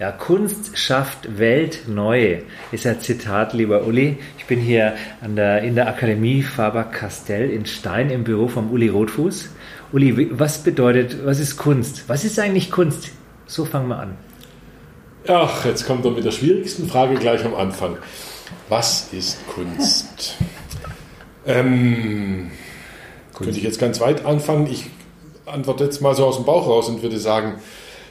Ja, Kunst schafft Welt neu, ist ein Zitat, lieber Uli. Ich bin hier an der, in der Akademie Faber-Castell in Stein im Büro vom Uli Rotfuß. Uli, was bedeutet, was ist Kunst? Was ist eigentlich Kunst? So fangen wir an. Ach, jetzt kommt er mit der schwierigsten Frage gleich am Anfang. Was ist Kunst? ähm, Kunst. Könnte ich jetzt ganz weit anfangen? Ich antworte jetzt mal so aus dem Bauch raus und würde sagen,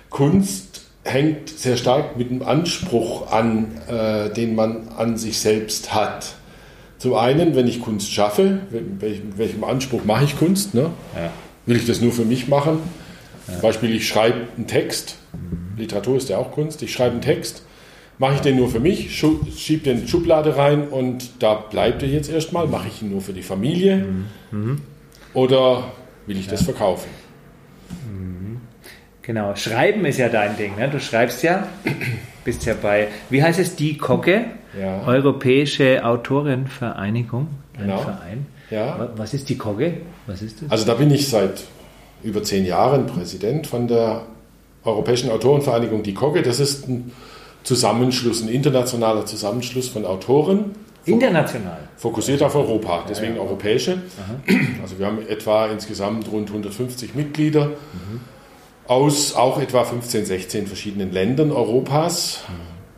Kunst hängt sehr stark mit dem Anspruch an, äh, den man an sich selbst hat. Zum einen, wenn ich Kunst schaffe, mit welchem Anspruch mache ich Kunst? Ne? Ja. Will ich das nur für mich machen? Ja. Zum Beispiel, ich schreibe einen Text, mhm. Literatur ist ja auch Kunst, ich schreibe einen Text, mache ich den nur für mich, schiebe den in die Schublade rein und da bleibt er jetzt erstmal, mache ich ihn nur für die Familie mhm. mhm. oder will ich ja. das verkaufen? Genau, Schreiben ist ja dein Ding. Ne? Du schreibst ja, bist ja bei, wie heißt es, die Kocke, ja. Europäische Autorenvereinigung, ein genau. Verein. Ja. Was ist die Kogge? Was ist das? Also da bin ich seit über zehn Jahren Präsident von der Europäischen Autorenvereinigung Die Kogge. Das ist ein Zusammenschluss, ein internationaler Zusammenschluss von Autoren. International? Fokussiert auf Europa, deswegen ja, ja. europäische. Aha. Also wir haben etwa insgesamt rund 150 Mitglieder. Mhm aus auch etwa 15, 16 verschiedenen Ländern Europas.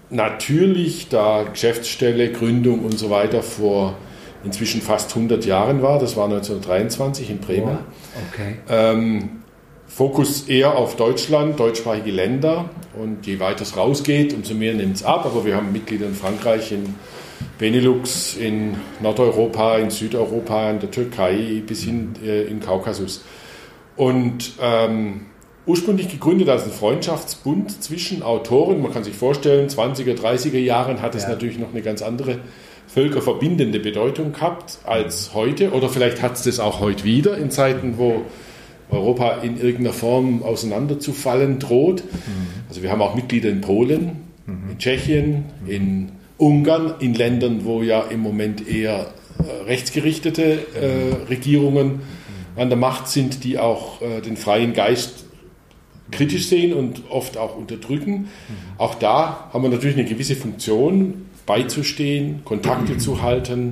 Natürlich, da Geschäftsstelle, Gründung und so weiter vor inzwischen fast 100 Jahren war, das war 1923 in Bremen. Okay. Ähm, Fokus eher auf Deutschland, deutschsprachige Länder und je weiter es rausgeht, umso mehr nimmt es ab. Aber wir haben Mitglieder in Frankreich, in Benelux, in Nordeuropa, in Südeuropa, in der Türkei bis hin äh, in Kaukasus. Und ähm, Ursprünglich gegründet als ein Freundschaftsbund zwischen Autoren. Man kann sich vorstellen, 20er, 30er Jahren hat es ja. natürlich noch eine ganz andere völkerverbindende Bedeutung gehabt als heute. Oder vielleicht hat es das auch heute wieder in Zeiten, wo Europa in irgendeiner Form auseinanderzufallen droht. Mhm. Also wir haben auch Mitglieder in Polen, mhm. in Tschechien, mhm. in Ungarn, in Ländern, wo ja im Moment eher äh, rechtsgerichtete äh, Regierungen mhm. an der Macht sind, die auch äh, den freien Geist kritisch sehen und oft auch unterdrücken. Mhm. Auch da haben wir natürlich eine gewisse Funktion, beizustehen, Kontakte mhm. zu halten,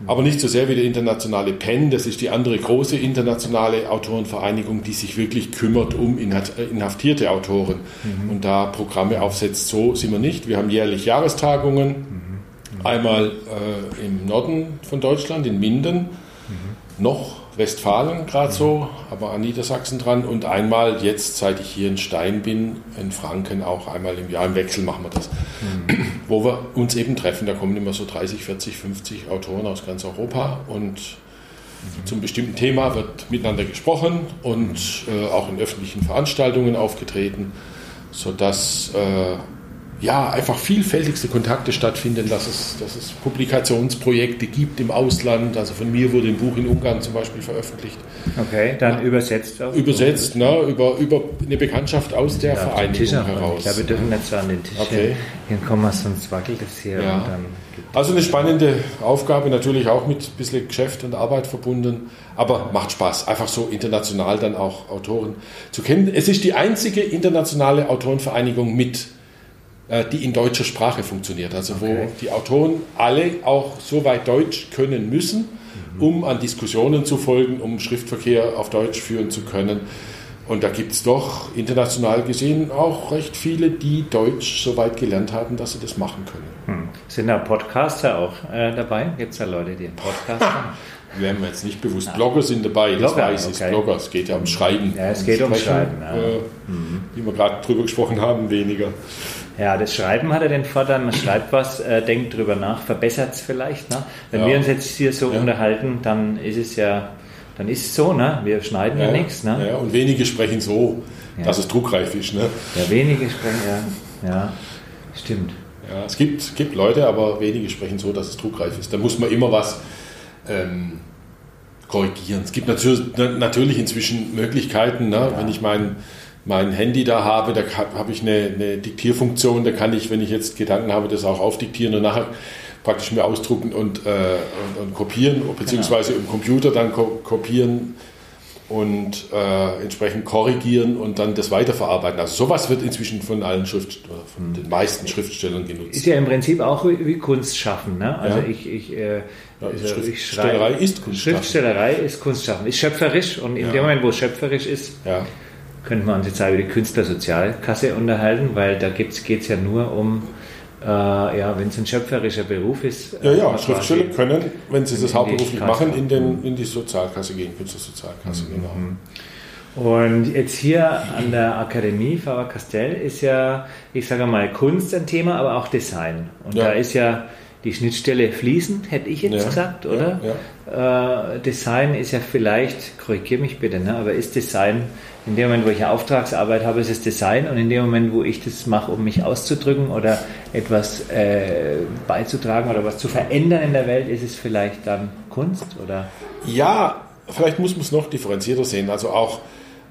mhm. aber nicht so sehr wie der internationale PEN, das ist die andere große internationale Autorenvereinigung, die sich wirklich kümmert um inhaftierte Autoren mhm. und da Programme aufsetzt. So sind wir nicht. Wir haben jährlich Jahrestagungen, mhm. einmal äh, im Norden von Deutschland, in Minden, mhm. noch Westfalen gerade so, aber an Niedersachsen dran und einmal jetzt, seit ich hier in Stein bin, in Franken auch einmal im Jahr, im Wechsel machen wir das, mhm. wo wir uns eben treffen. Da kommen immer so 30, 40, 50 Autoren aus ganz Europa und mhm. zum bestimmten Thema wird miteinander gesprochen und äh, auch in öffentlichen Veranstaltungen aufgetreten, sodass äh, ja, einfach vielfältigste Kontakte stattfinden, dass es, dass es Publikationsprojekte gibt im Ausland. Also von mir wurde ein Buch in Ungarn zum Beispiel veröffentlicht. Okay, dann ja, übersetzt auch. Übersetzt, ne, über, über eine Bekanntschaft aus der ja, Vereinigung heraus. Ich glaube, wir dürfen nicht so an den Tisch okay. hinkommen, sonst wackelt es hier. Ja. also eine spannende Aufgabe, natürlich auch mit ein bisschen Geschäft und Arbeit verbunden, aber macht Spaß, einfach so international dann auch Autoren zu kennen. Es ist die einzige internationale Autorenvereinigung mit die in deutscher Sprache funktioniert. Also okay. wo die Autoren alle auch so weit Deutsch können müssen, mhm. um an Diskussionen zu folgen, um Schriftverkehr auf Deutsch führen zu können. Und da gibt es doch international gesehen auch recht viele, die Deutsch so weit gelernt haben, dass sie das machen können. Hm. Sind da Podcaster auch äh, dabei? Gibt es da Leute, die einen Podcast haben? Wir jetzt nicht bewusst. Blogger sind dabei, das Blogger, weiß ich. Okay. Blogger, es geht ja um Schreiben. Ja, es geht um Schreiben. Ja. Äh, mhm. Wie wir gerade drüber gesprochen haben, weniger. Ja, das Schreiben hat ja den Vorteil, man schreibt was, äh, denkt drüber nach, verbessert es vielleicht. Ne? Wenn ja. wir uns jetzt hier so ja. unterhalten, dann ist es ja, dann ist es so, ne? wir schneiden ja, ja nichts. Ne? Ja, und wenige sprechen so, dass es druckreif ist. Ne? Ja, wenige sprechen, ja, ja stimmt. Ja, es gibt, gibt Leute, aber wenige sprechen so, dass es druckreif ist. Da muss man immer was ähm, korrigieren. Es gibt natürlich, natürlich inzwischen Möglichkeiten, ne? wenn ich meinen mein Handy da habe, da habe ich eine, eine, Diktierfunktion, da kann ich, wenn ich jetzt Gedanken habe, das auch aufdiktieren und nachher praktisch mir ausdrucken und, äh, und, und kopieren, beziehungsweise genau. im Computer dann ko kopieren. und äh, entsprechend korrigieren und dann das weiterverarbeiten. Also sowas wird inzwischen von allen Schrift, von den meisten Schriftstellern genutzt. Ist ja im Prinzip auch wie Kunst schaffen. Ne? Also Ja. ich, ich, äh, Ja, also Schriftstellerei ich ist Kunst. Schriftstellerei ist Kunst schaffen. Ist schöpferisch und in Ja. dem Moment, wo es schöpferisch ist, Ja, könnte man uns jetzt auch über die Künstlersozialkasse unterhalten, weil da geht es ja nur um, äh, ja, wenn es ein schöpferischer Beruf ist. ja, äh, ja. quasi- Schriftsteller können, wenn sie das hauptberuflich machen, in, den, in die Sozialkasse gehen, Künstlersozialkasse, genau. Und jetzt hier an der Akademie Faber-Castell ist ja, ich sage mal, Kunst ein Thema, aber auch Design. Und Ja. da ist ja die Schnittstelle fließend, hätte ich jetzt Ja. gesagt, oder? Äh, Design ist ja vielleicht, korrigiere mich bitte, ne? aber ist Design, in dem Moment, wo ich Auftragsarbeit habe, ist es Design und in dem Moment, wo ich das mache, um mich auszudrücken oder etwas äh, beizutragen oder was zu verändern in der Welt, ist es vielleicht dann Kunst oder? Ja, vielleicht muss man es noch differenzierter sehen. Also auch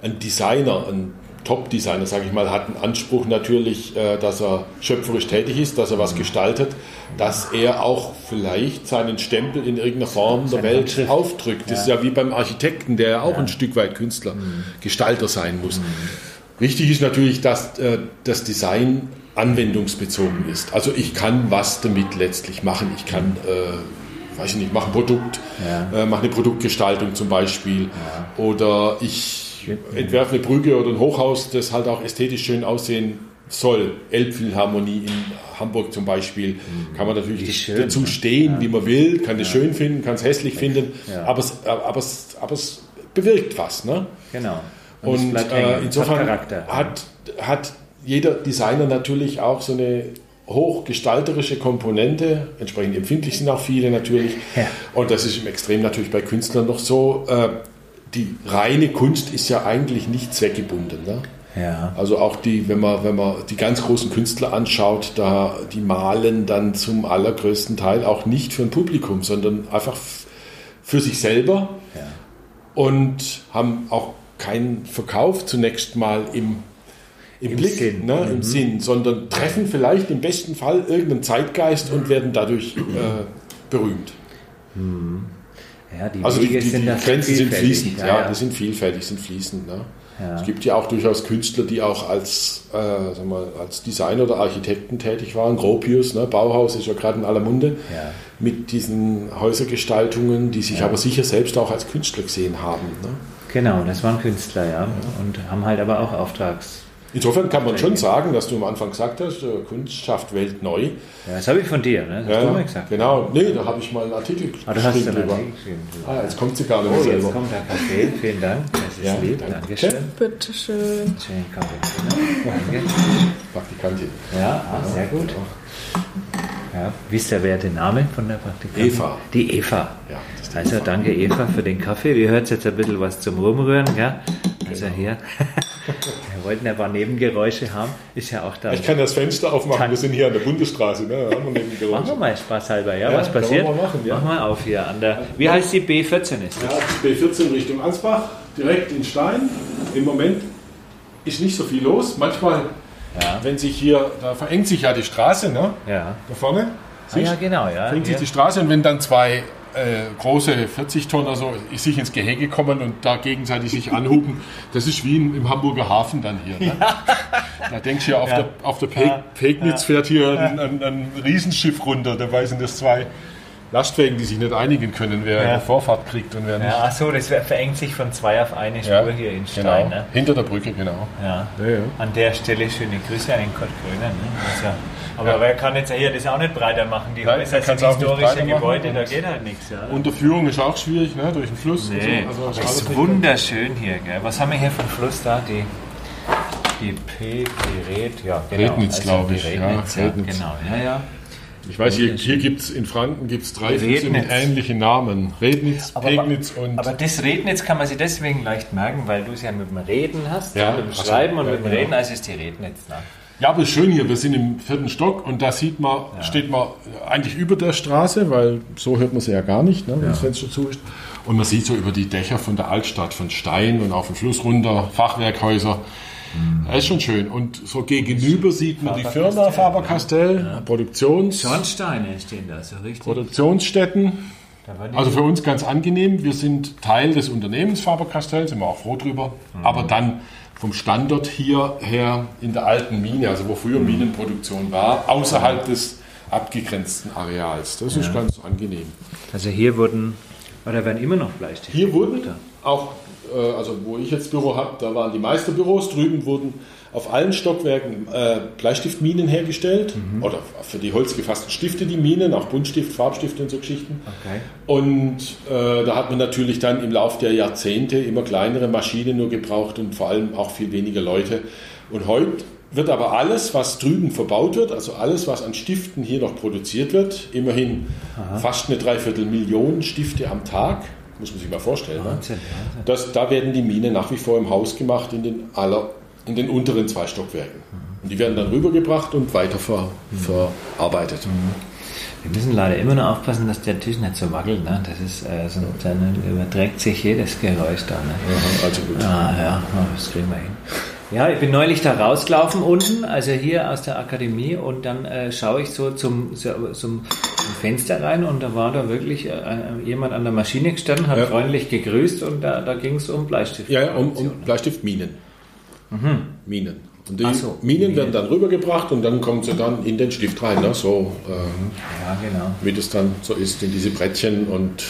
ein Designer, ein Top-Designer, sage ich mal, hat einen Anspruch natürlich, äh, dass er schöpferisch tätig ist, dass er was gestaltet, dass er auch vielleicht seinen Stempel in irgendeiner Form der Welt aufdrückt. Das ist ja wie beim Architekten, der ja auch ein Stück weit Künstler, Gestalter sein muss. Wichtig ist natürlich, dass äh, das Design anwendungsbezogen ist. Also ich kann was damit letztlich machen. Ich kann, äh, weiß ich nicht, mache ein Produkt, Ja. äh, mache eine Produktgestaltung zum Beispiel. Oder ich entwerfe eine Brücke oder ein Hochhaus, das halt auch ästhetisch schön aussehen soll. Elbphilharmonie in Hamburg zum Beispiel. Kann man natürlich schön, dazu stehen, wie man will, kann es schön finden, kann es hässlich finden, Ja. aber, es, aber, es, aber es bewirkt was. Ne? Genau. Und bleibt äh, insofern hat hat, hat jeder Designer natürlich auch so eine hochgestalterische Komponente, entsprechend empfindlich sind auch viele natürlich. Ja. Und das ist im Extrem natürlich bei Künstlern noch so. Äh, die reine Kunst ist ja eigentlich nicht zweckgebunden. Ne? Ja. Also auch die, wenn man, wenn man die ganz großen Künstler anschaut, da die malen dann zum allergrößten Teil auch nicht für ein Publikum, sondern einfach für sich selber Ja. und haben auch keinen Verkauf zunächst mal im, im, Im Blick, Sinn. Mhm. Ne, im Sinn, sondern treffen vielleicht im besten Fall irgendeinen Zeitgeist und werden dadurch äh, berühmt. Ja, die Also die, Wege die, die da Grenzen sind fließend, ja, die sind vielfältig, sind fließend. Ne? Ja. Es gibt ja auch durchaus Künstler, die auch als, äh, sagen wir als Designer oder Architekten tätig waren. Gropius, ne? Bauhaus ist ja gerade in aller Munde Ja. mit diesen Häusergestaltungen, die sich aber sicher selbst auch als Künstler gesehen haben. Ne? Genau, das waren Künstler, ja. Und haben halt aber auch Auftrags. Insofern kann man schon sagen, dass du am Anfang gesagt hast, äh, Kunst schafft Welt neu. Ja, das habe ich von dir, ne? Das hast du mir gesagt. genau. Nee, da habe ich mal einen Artikel Ah, du hast geschrieben dann drüber. Artikel geschrieben. Ah, jetzt kommt sie mehr Oh, jetzt selber. kommt der Kaffee. Vielen Dank. Das ist Ja, lieb. danke. Dankeschön. Bitteschön. Schönen Kaffee. Danke. Praktikantin. Ja, ah, sehr gut. Ja, wisst ihr, wer der Name von der Praktikantin? Eva. Die Eva. Ja, das ist die Also danke Eva für den Kaffee. Wir hören jetzt ein bisschen was zum Rumrühren. Gell? Also Genau. hier. Wir wollten ja ein paar Nebengeräusche haben. Ist ja auch da. Ich kann das Fenster aufmachen, wir sind hier an der Bundesstraße, ne? da haben wir neben Machen wir mal spaßhalber, ja, Ja, was passiert? mal machen, ja. Mach mal auf hier an der. Wie heißt die B14 ist das? Ja, B14 Richtung Ansbach, direkt in Stein. Im Moment ist nicht so viel los. Manchmal, Ja. wenn sich hier, da verengt sich ja die Straße, ne? Ja. Da vorne. Ah, ja, genau, ja. verengt sich die Straße und wenn dann zwei äh, große 40 Tonner so sich ins Gehege kommen und da gegenseitig sich anhupen, das ist wie im, im Hamburger Hafen dann hier. Ne? Da denkst du ja, auf Ja. der, auf der Pe Pegnitz fährt hier ein, ein, ein Riesenschiff runter, dabei sind das zwei Lastwagen, die sich nicht einigen können, wer Ja. eine Vorfahrt kriegt und wer nicht. Ja, ach so, das verengt sich von zwei auf eine Spur Ja, hier in genau. Stein. Ne? Hinter der Brücke, genau. Ja. Ja, ja. An der Stelle schöne Grüße an den Kurt Gröner. Ne? Das ja, aber wer kann jetzt hier das auch nicht breiter machen? Die Nein, ist das historische Gebäude, da geht halt nichts. Ja. Unterführung ist auch schwierig, ne? durch den Fluss. Nee, und so. Also, es alles ist wunderschön hier. Gell? Was haben wir hier einen Fluss da? Die, die P, die Red, ja, genau. Rednitz, glaub die ich, ja, Rednitz, ja, Rednitz. genau, ja, ja. Ich weiß, hier, hier gibt es in Franken gibt's drei mit ähnlichen Namen. Rednitz, Aber- Pegnitz und... Aber das Rednitz kann man sich deswegen leicht merken, weil du es ja mit dem Reden hast, Ja, mit dem ach so, Schreiben und ja, mit dem. Reden, also ist die Rednitz. Ne? Ja, aber ist schön hier. Wir sind im vierten Stock und da sieht man, steht man eigentlich über der Straße, weil so hört man sie ja gar nicht, ne, wenn das Fenster zu ist. Und man sieht so über die Dächer von der Altstadt, von Stein und auf den Fluss runter, Fachwerkhäuser. Das ist schon schön. Und so gegenüber sieht man die Firma Faber-Castell, Faber-Castell, Produktions, Schornsteine stehen da, so richtig. Produktionsstätten. Also für uns ganz angenehm. Wir sind Teil des Unternehmens Faber-Castell, sind wir auch froh drüber. Mhm. Aber dann vom Standort hierher in der alten Mine, also wo früher Minenproduktion war, außerhalb des abgegrenzten Areals. Das ja. ist ganz angenehm. Also hier wurden, oder werden immer noch Bleistifte? Hier wurden auch, äh, also wo ich jetzt Büro habe, da waren die Meisterbüros, drüben wurden auf allen Stockwerken äh, Bleistiftminen hergestellt mhm. oder für die holzgefassten Stifte die Minen, auch Buntstift, Farbstifte und so Geschichten. Okay. Und äh, da hat man natürlich dann im Laufe der Jahrzehnte immer kleinere Maschinen nur gebraucht und vor allem auch viel weniger Leute. Und heute wird aber alles, was drüben verbaut wird, also alles, was an Stiften hier noch produziert wird, immerhin Aha. fast eine Dreiviertelmillion Stifte am Tag, muss man sich mal vorstellen. Ne? Wahnsinn, Wahnsinn. Das, da werden die Minen nach wie vor im Haus gemacht, in den aller in den unteren zwei Stockwerken. Und die werden dann rübergebracht und weiter ver, verarbeitet. Wir müssen leider immer nur aufpassen, dass der Tisch nicht so wackelt. Ne? Das ist, äh, so, dann überträgt sich jedes Geräusch da. Ne? Aha, also gut. Ah, ja, das kriegen wir hin. Ja, ich bin neulich da rausgelaufen unten, also hier aus der Akademie und dann äh, schaue ich so zum, zum, zum, Fenster rein und da war da wirklich äh, jemand an der Maschine gestanden, hat ja. freundlich gegrüßt und da, da ging es um Bleistift. Ja, um, um Bleistiftminen. Mhm. Minen. Und die so, Minen, Minen werden dann rübergebracht und dann kommen sie dann in den Stift rein, ne? so äh, ja, genau. wie das dann so ist in diese Brettchen und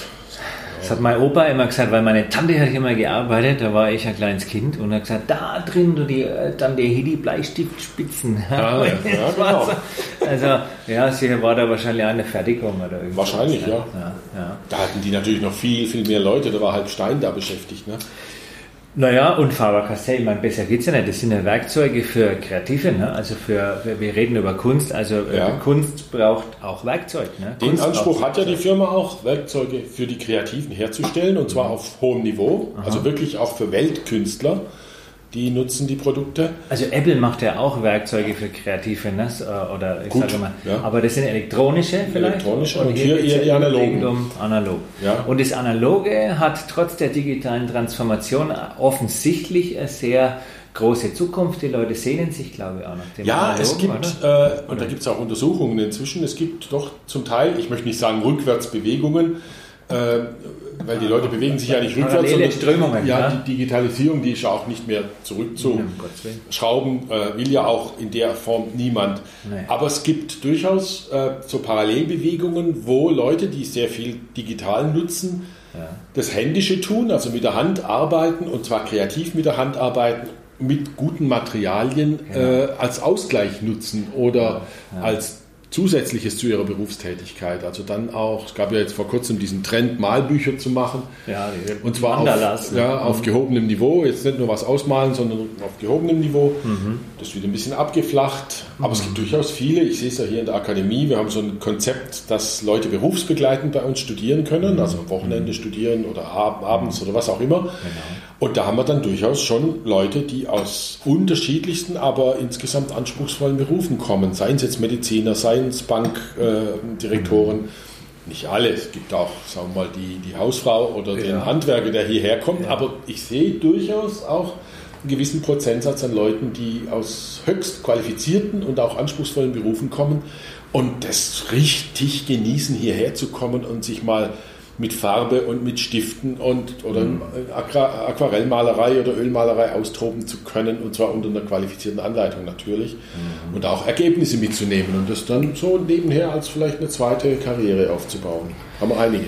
das hat mein Opa immer gesagt, weil meine Tante hat immer gearbeitet, da war ich ein kleines Kind und hat gesagt, da drin du die, dann die Hedi Bleistiftspitzen. Ja, ja, genau. Also, ja, sie war da wahrscheinlich eine Fertigung oder irgendwas. Wahrscheinlich, ja. Ja, ja. Da hatten die natürlich noch viel, viel mehr Leute, da war halb Stein da beschäftigt. Ne? Naja, und Faber-Castell, ich meine, besser geht es ja nicht. Das sind ja Werkzeuge für Kreative, ne? also für, wir reden über Kunst, also äh, ja. Kunst braucht auch Werkzeug. Ne? Den Kunst Anspruch hat ja die Firma auch, Werkzeuge für die Kreativen herzustellen und zwar auf hohem Niveau, Aha. also wirklich auch für Weltkünstler die nutzen die Produkte. Also Apple macht ja auch Werkzeuge für Kreative, ne? oder ich Gut, sage mal, ja. aber das sind elektronische vielleicht. Elektronische und, und hier, hier die analogen. Um analog. Ja. Und das Analoge hat trotz der digitalen Transformation offensichtlich eine sehr große Zukunft. Die Leute sehnen sich, glaube ich, auch nach dem Ja, Analogen, es gibt, äh, und da gibt es auch Untersuchungen inzwischen, es gibt doch zum Teil, ich möchte nicht sagen Rückwärtsbewegungen, äh, weil die Leute bewegen sich ja nicht rückwärts, sondern Strömungen, ja, ja, die Digitalisierung, die ist auch nicht mehr zurückzuschrauben, äh, will ja auch in der Form niemand. Nee. Aber es gibt durchaus äh, so Parallelbewegungen, wo Leute, die sehr viel digital nutzen, ja. das Händische tun, also mit der Hand arbeiten und zwar kreativ mit der Hand arbeiten, mit guten Materialien genau. äh, als Ausgleich nutzen oder ja. als Zusätzliches zu ihrer Berufstätigkeit. Also dann auch, es gab ja jetzt vor kurzem diesen Trend, Malbücher zu machen. Ja, und zwar auf, ja, auf mhm. gehobenem Niveau. Jetzt nicht nur was ausmalen, sondern auf gehobenem Niveau. Mhm. Das ist wieder ein bisschen abgeflacht. Aber mhm. es gibt durchaus viele. Ich sehe es ja hier in der Akademie. Wir haben so ein Konzept, dass Leute berufsbegleitend bei uns studieren können. Mhm. Also am Wochenende studieren oder abends oder was auch immer. Genau. Und da haben wir dann durchaus schon Leute, die aus unterschiedlichsten, aber insgesamt anspruchsvollen Berufen kommen. Seien es jetzt Mediziner, seien es Bankdirektoren. Äh, nicht alle, es gibt auch, sagen wir mal, die, die Hausfrau oder ja. den Handwerker, der hierher kommt. Ja. Aber ich sehe durchaus auch einen gewissen Prozentsatz an Leuten, die aus höchst qualifizierten und auch anspruchsvollen Berufen kommen und das richtig genießen, hierher zu kommen und sich mal mit Farbe und mit Stiften und oder mhm. Aquarellmalerei oder Ölmalerei austoben zu können und zwar unter einer qualifizierten Anleitung natürlich mhm. und auch Ergebnisse mitzunehmen und das dann so nebenher als vielleicht eine zweite Karriere aufzubauen. Haben wir einige.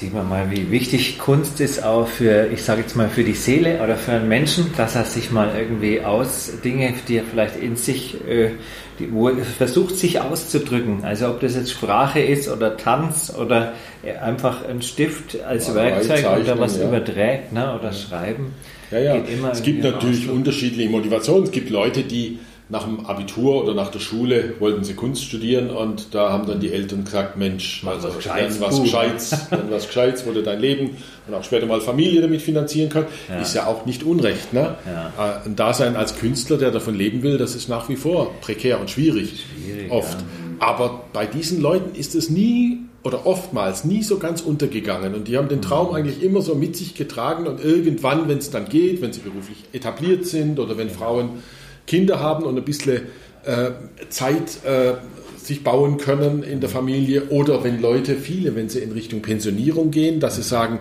Sieht man mal, wie wichtig Kunst ist auch für, ich sage jetzt mal, für die Seele oder für einen Menschen, dass er sich mal irgendwie aus Dinge, die er vielleicht in sich, äh, die, wo er versucht, sich auszudrücken. Also ob das jetzt Sprache ist oder Tanz oder einfach ein Stift als ja, Werkzeug oder was ja. überträgt ne, oder ja. schreiben. Ja, ja. Es gibt natürlich unterschiedliche Motivationen. Es gibt Leute, die nach dem Abitur oder nach der Schule wollten sie Kunst studieren und da haben dann die Eltern gesagt, Mensch, also was Gescheites, was Gescheites, was Gescheites, wo du dein Leben und auch später mal Familie damit finanzieren kann, ja. ist ja auch nicht unrecht. Ne? Ja. Äh, ein Dasein als Künstler, der davon leben will, das ist nach wie vor prekär und schwierig, schwierig oft. Ja. Aber bei diesen Leuten ist es nie oder oftmals nie so ganz untergegangen. Und die haben den Traum mhm. eigentlich immer so mit sich getragen und irgendwann, wenn es dann geht, wenn sie beruflich etabliert sind oder wenn Frauen Kinder haben und ein bisschen äh, Zeit äh, sich bauen können in der Familie oder wenn Leute, viele, wenn sie in Richtung Pensionierung gehen, dass sie sagen,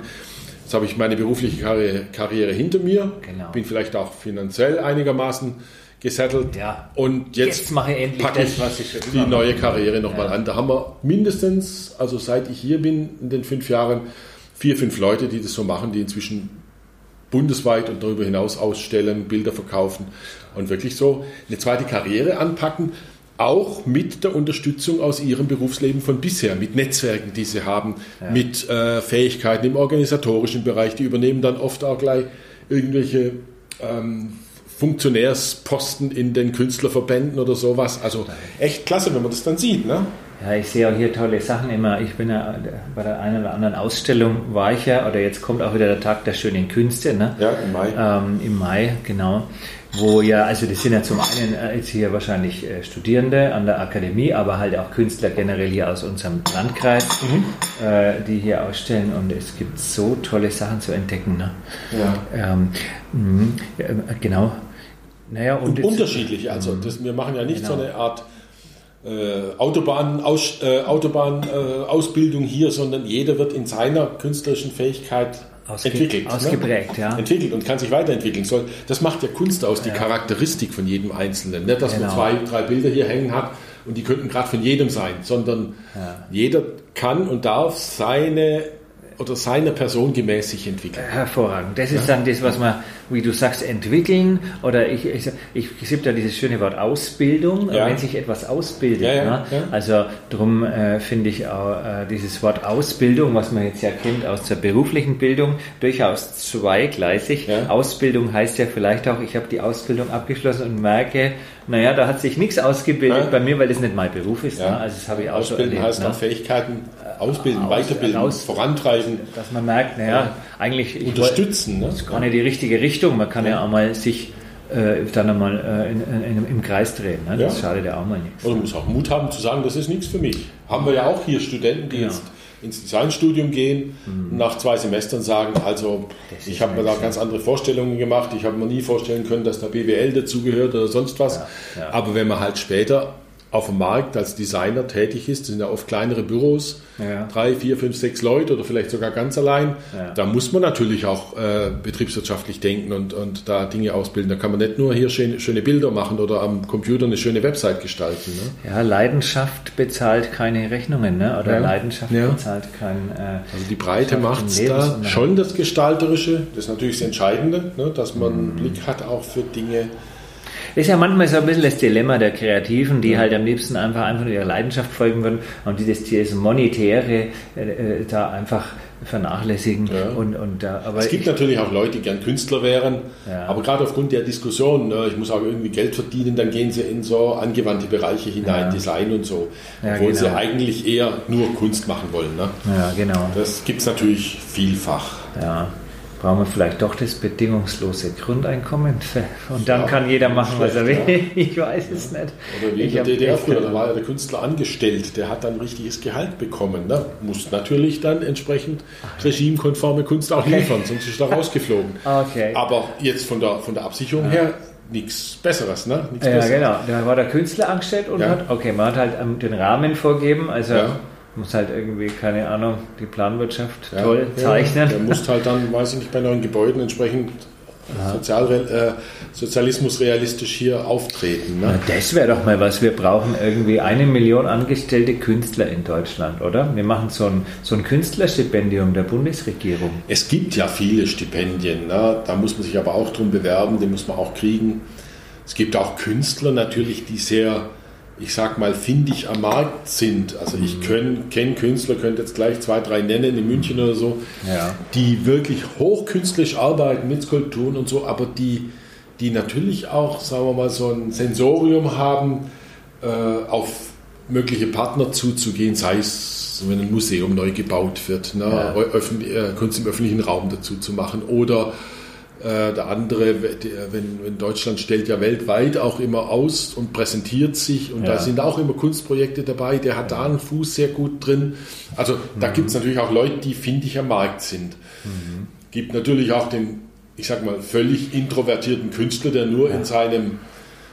jetzt habe ich meine berufliche Karriere, Karriere hinter mir, genau. bin vielleicht auch finanziell einigermaßen gesettelt ja. und jetzt, jetzt mache ich endlich packe ich das, ich die neue Karriere nochmal ja. an. Da haben wir mindestens, also seit ich hier bin, in den fünf Jahren, vier, fünf Leute, die das so machen, die inzwischen bundesweit und darüber hinaus ausstellen, Bilder verkaufen und wirklich so eine zweite Karriere anpacken, auch mit der Unterstützung aus ihrem Berufsleben von bisher, mit Netzwerken, die sie haben, ja. mit äh, Fähigkeiten im organisatorischen Bereich. Die übernehmen dann oft auch gleich irgendwelche ähm, Funktionärsposten in den Künstlerverbänden oder sowas. Also echt klasse, wenn man das dann sieht. Ne? Ja, ich sehe auch hier tolle Sachen immer. Ich bin ja bei der einen oder anderen Ausstellung war ich ja, oder jetzt kommt auch wieder der Tag der schönen Künste, ne? Ja, im Mai. Ähm, Im Mai, genau. Wo ja, also das sind ja zum einen äh, jetzt hier wahrscheinlich äh, Studierende an der Akademie, aber halt auch Künstler generell hier aus unserem Landkreis, mhm. äh, die hier ausstellen und es gibt so tolle Sachen zu entdecken. Ne? Ja. Ähm, mh, genau. Naja, und, und unterschiedlich, also das, wir machen ja nicht genau. so eine Art äh, Autobahn, aus, äh, Autobahn äh, Ausbildung hier, sondern jeder wird in seiner künstlerischen Fähigkeit Ausge entwickelt. Ne? Ausgeprägt, ne? ja. Entwickelt und kann sich weiterentwickeln. Soll, das macht ja Kunst aus, die ja. Charakteristik von jedem Einzelnen. Nicht, dass genau. man zwei, drei Bilder hier hängen hat und die könnten gerade von jedem sein, sondern ja. jeder kann und darf seine oder seiner Person gemäß sich entwickeln. Hervorragend. Das ist ja? dann das, was man, wie du sagst, entwickeln oder ich, ich, ich, es gibt ja dieses schöne Wort Ausbildung, ja. wenn sich etwas ausbildet. Ja, ne? Also darum äh, finde ich auch äh, dieses Wort Ausbildung, was man jetzt ja kennt aus der beruflichen Bildung, durchaus zweigleisig. Ausbildung heißt ja vielleicht auch, ich habe die Ausbildung abgeschlossen und merke, naja, da hat sich nichts ausgebildet bei mir, weil das nicht mein Beruf ist. Ne? Also das habe ich auch Ausbilden so erlebt, heißt ne? auch Fähigkeiten ausbilden, aus, weiterbilden, aus, vorantreiben. Dass man merkt, naja, ja. eigentlich unterstützen. Ne? Das ist gar nicht die richtige Richtung. Man kann ja, ja auch mal sich äh, dann einmal äh, in, in, im Kreis drehen. Ne? Das ja. schadet ja auch mal nichts. Und man muss auch Mut haben zu sagen, das ist nichts für mich. Haben wir ja auch hier Studenten, die genau. jetzt ins Designstudium gehen, mhm. nach zwei Semestern sagen, also ich habe mir da ganz andere Vorstellungen gemacht, ich habe mir nie vorstellen können, dass da BWL dazugehört oder sonst was. Ja, ja. Aber wenn man halt später auf dem Markt als Designer tätig ist, das sind ja oft kleinere Büros, ja. drei, vier, fünf, sechs Leute oder vielleicht sogar ganz allein, ja. da muss man natürlich auch äh, betriebswirtschaftlich denken und, und da Dinge ausbilden. Da kann man nicht nur hier schöne, schöne Bilder machen oder am Computer eine schöne Website gestalten. Ne? Ja, Leidenschaft bezahlt keine Rechnungen ne? oder ja. Leidenschaft bezahlt kein... Äh, also die Breite macht es da schon das Gestalterische, das ist natürlich das Entscheidende, ne? dass man mhm. einen Blick hat auch für Dinge, ist ja manchmal so ein bisschen das Dilemma der Kreativen, die ja. halt am liebsten einfach, einfach ihrer Leidenschaft folgen würden und die das, dieses Monetäre äh, äh, da einfach vernachlässigen. Ja. Und, und, da, aber es gibt natürlich auch Leute, die gern Künstler wären, ja. aber gerade aufgrund der Diskussion, ne, ich muss auch irgendwie Geld verdienen, dann gehen sie in so angewandte Bereiche hinein, ja. Design und so, obwohl genau. sie eigentlich eher nur Kunst machen wollen. Ne? Ja, genau. Das gibt es natürlich vielfach. Ja brauchen wir vielleicht doch das bedingungslose Grundeinkommen. Und dann ja, kann jeder machen, was er will. Ja. Ich weiß es nicht. Oder wie in der DDR früher, da war ja der Künstler angestellt, der hat dann richtiges Gehalt bekommen. Ne? Muss natürlich dann entsprechend regimekonforme Kunst auch liefern, sonst ist er rausgeflogen. Okay. Aber jetzt von der, von der Absicherung ja. her nichts Besseres, ne? Nichts ja, Besseres. genau. Da war der Künstler angestellt und hat, okay, man hat halt den Rahmen vorgeben, also muss halt irgendwie, keine Ahnung, die Planwirtschaft ja, toll zeichnen. Ja, der muss halt dann, weiß ich nicht, bei neuen Gebäuden entsprechend Sozial, äh, Sozialismus realistisch hier auftreten. Ne? Na, das wäre doch mal was. Wir brauchen irgendwie eine Million angestellte Künstler in Deutschland, oder? Wir machen so ein, so ein Künstlerstipendium der Bundesregierung. Es gibt ja viele Stipendien. Ne? Da muss man sich aber auch drum bewerben, die muss man auch kriegen. Es gibt auch Künstler natürlich, die sehr ich sag mal, findig am Markt sind. Also ich mhm. kenne Künstler, könnte jetzt gleich zwei, drei nennen in München oder so, ja. die wirklich hochkünstlich arbeiten mit Skulpturen und so, aber die, die natürlich auch, sagen wir mal, so ein Sensorium haben, äh, auf mögliche Partner zuzugehen, sei es, wenn ein Museum neu gebaut wird, ne, ja. äh, Kunst im öffentlichen Raum dazu zu machen oder der andere, wenn, wenn, Deutschland stellt ja weltweit auch immer aus und präsentiert sich und ja. da sind auch immer Kunstprojekte dabei, der hat da einen Fuß sehr gut drin. Also da mhm. gibt es natürlich auch Leute, die findig am Markt sind. Mhm. Gibt natürlich auch den, ich sag mal, völlig introvertierten Künstler, der nur ja. in seinem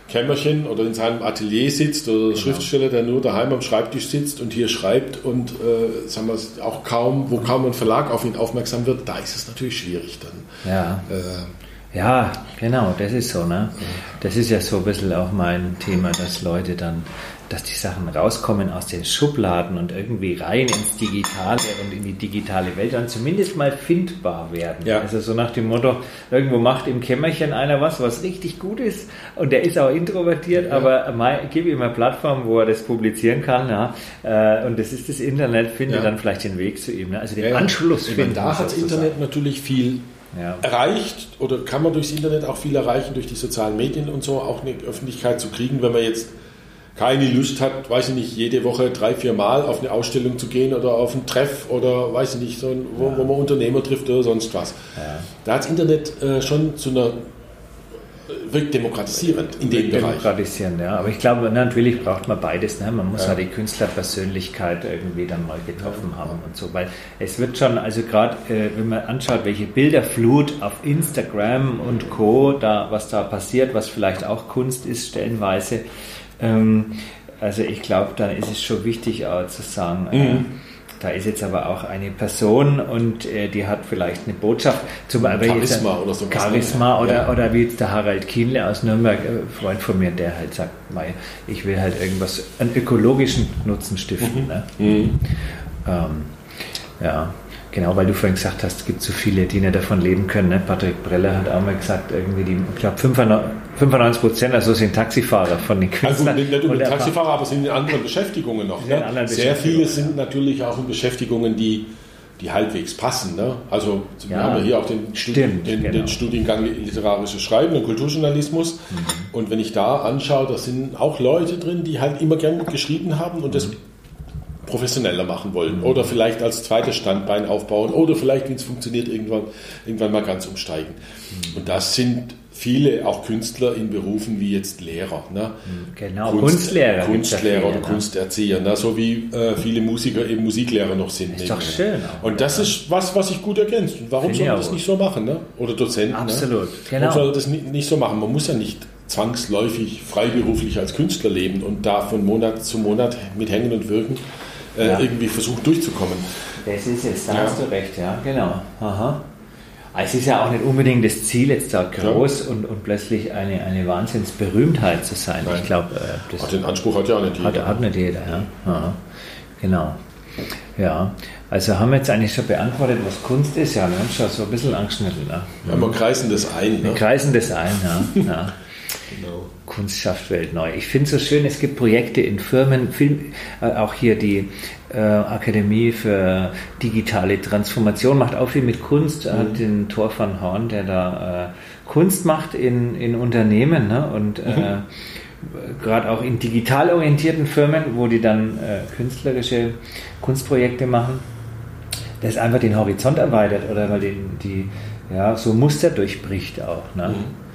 Kämmerchen oder in seinem Atelier sitzt oder genau. Schriftsteller, der nur daheim am Schreibtisch sitzt und hier schreibt und äh, sagen wir auch kaum, wo kaum ein Verlag auf ihn aufmerksam wird, da ist es natürlich schwierig dann. Ja. Äh, ja, genau, das ist so, ne? Das ist ja so ein bisschen auch mein Thema, dass Leute dann dass die Sachen rauskommen aus den Schubladen und irgendwie rein ins Digitale und in die digitale Welt dann zumindest mal findbar werden. Ja. Also so nach dem Motto, irgendwo macht im Kämmerchen einer was, was richtig gut ist und der ist auch introvertiert, ja. aber mal, gib ihm eine Plattform, wo er das publizieren kann ja, äh, und das ist das Internet, findet dann vielleicht den Weg zu ihm. Ne? Also den Anschluss finden. Da hat das Internet natürlich viel ja. erreicht oder kann man durchs Internet auch viel erreichen, durch die sozialen Medien und so, auch eine Öffentlichkeit zu kriegen, wenn man jetzt keine Lust hat, weiß ich nicht, jede Woche drei, vier Mal auf eine Ausstellung zu gehen oder auf einen Treff oder weiß ich nicht, so ein, wo, ja. wo, man Unternehmer trifft oder sonst was. Ja. Da hat das Internet äh, schon zu einer wirkt demokratisierend in dem Bereich. Demokratisierend, ja. Aber ich glaube, natürlich braucht man beides. Ne? Man muss ja. halt die Künstlerpersönlichkeit irgendwie dann mal getroffen ja. haben und so. Weil es wird schon, also gerade äh, wenn man anschaut, welche Bilderflut auf Instagram und Co., da, was da passiert, was vielleicht auch Kunst ist, stellenweise, ähm, also ich glaube, da ist es schon wichtig auch zu sagen, äh, mhm. Da ist jetzt aber auch eine Person und äh, die hat vielleicht eine Botschaft, zum Beispiel Charisma oder so. Charisma oder, ja. oder wie jetzt der Harald Kienle aus Nürnberg, äh, Freund von mir, der halt sagt, ich will halt irgendwas, einen ökologischen Nutzen stiften. Mhm. Ne? Mhm. Ähm, ja, Genau, weil du vorhin gesagt hast, es gibt so viele, die nicht davon leben können. Ne? Patrick Breller hat auch mal gesagt, irgendwie die, ich glaube 95 Prozent, also sind Taxifahrer von den Künstlern. Also nicht nur Taxifahrer, aber sind in anderen Beschäftigungen noch. Ne? Sehr viele sind natürlich auch in Beschäftigungen, die, die halbwegs passen. Ne? Also wir ja, haben ja hier auch den, stimmt, den, genau. den, Studiengang Literarisches Schreiben und Kulturjournalismus. Mhm. Und wenn ich da anschaue, da sind auch Leute drin, die halt immer gern geschrieben haben und das mhm professioneller machen wollen oder vielleicht als zweites Standbein aufbauen oder vielleicht, wenn es funktioniert, irgendwann, irgendwann mal ganz umsteigen. Und das sind viele auch Künstler in Berufen wie jetzt Lehrer. Ne? Genau, Kunst, Kunstlehrer. Kunstlehrer oder ne? Kunsterzieher, ne? so wie äh, viele Musiker eben Musiklehrer noch sind. Ist doch schön. Auch, und das ja. ist was, was sich gut ergänzt. Und warum soll man das nicht so machen? Ne? Oder Dozenten. Ne? Absolut, genau. Warum soll man das nicht, nicht so machen? Man muss ja nicht zwangsläufig freiberuflich als Künstler leben und da von Monat zu Monat mit Hängen und Wirken äh, ja. irgendwie versucht durchzukommen. Das ist es, da ja. hast du recht, ja, genau. Aha. Es ist ja auch nicht unbedingt das Ziel, jetzt da groß ja. und, und plötzlich eine, eine Wahnsinnsberühmtheit zu sein. Nein. Ich glaube, äh, den Anspruch hat ja auch nicht jeder. Hat, hat nicht jeder, ja. Aha. Genau. Ja, also haben wir jetzt eigentlich schon beantwortet, was Kunst ist. Ja, wir haben schon so ein bisschen angeschnitten. Ne? Ja, wir kreisen das ein. Ne? Wir kreisen das ein, ja. ja. Genau. Kunst schafft Welt neu. Ich finde es so schön, es gibt Projekte in Firmen, Film, äh, auch hier die äh, Akademie für digitale Transformation macht auch viel mit Kunst, mhm. hat den Thor van Horn, der da äh, Kunst macht in, in Unternehmen ne? und äh, mhm. gerade auch in digital orientierten Firmen, wo die dann äh, künstlerische Kunstprojekte machen, das einfach den Horizont erweitert oder weil die, die ja, so Muster durchbricht auch. Ne? Mhm.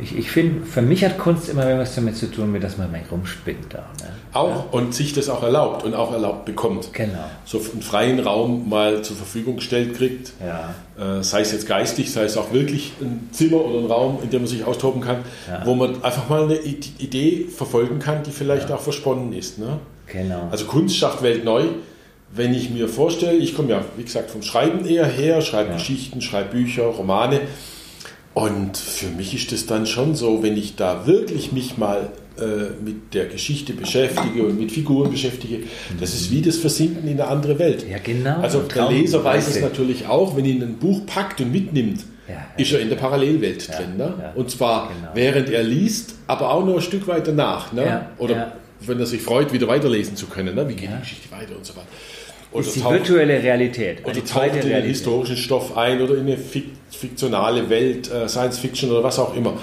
Ich, ich finde, für mich hat Kunst immer was damit zu tun, wie dass man mal rumspinnt. Da, ne? Auch ja. und sich das auch erlaubt und auch erlaubt bekommt. Genau. So einen freien Raum mal zur Verfügung gestellt kriegt. Ja. Äh, sei es jetzt geistig, sei es auch wirklich ein Zimmer oder ein Raum, in dem man sich austoben kann, ja. wo man einfach mal eine Idee verfolgen kann, die vielleicht auch versponnen ist. Ne? Genau. Also Kunst schafft Welt neu. Wenn ich mir vorstelle, ich komme ja, wie gesagt, vom Schreiben eher her, schreibe Geschichten, schreibe Bücher, Romane und für mich ist es dann schon so, wenn ich da wirklich mich mal äh, mit der Geschichte beschäftige und mit Figuren beschäftige, das ist wie das Versinken in eine andere Welt. Ja, genau. Also der Leser weiß es natürlich auch, wenn ihn ein Buch packt und mitnimmt, ja, ist er in der Parallelwelt drin. Ne? Und zwar genau. während er liest, aber auch noch ein Stück weit danach. Ne? Oder wenn er sich freut, wieder weiterlesen zu können. Ne? Wie geht die Geschichte weiter und so weiter. Oder ist die virtuelle Realität. Oder taucht in den historischen Stoff ein oder in eine fiktionale Welt, äh, Science Fiction oder was auch immer.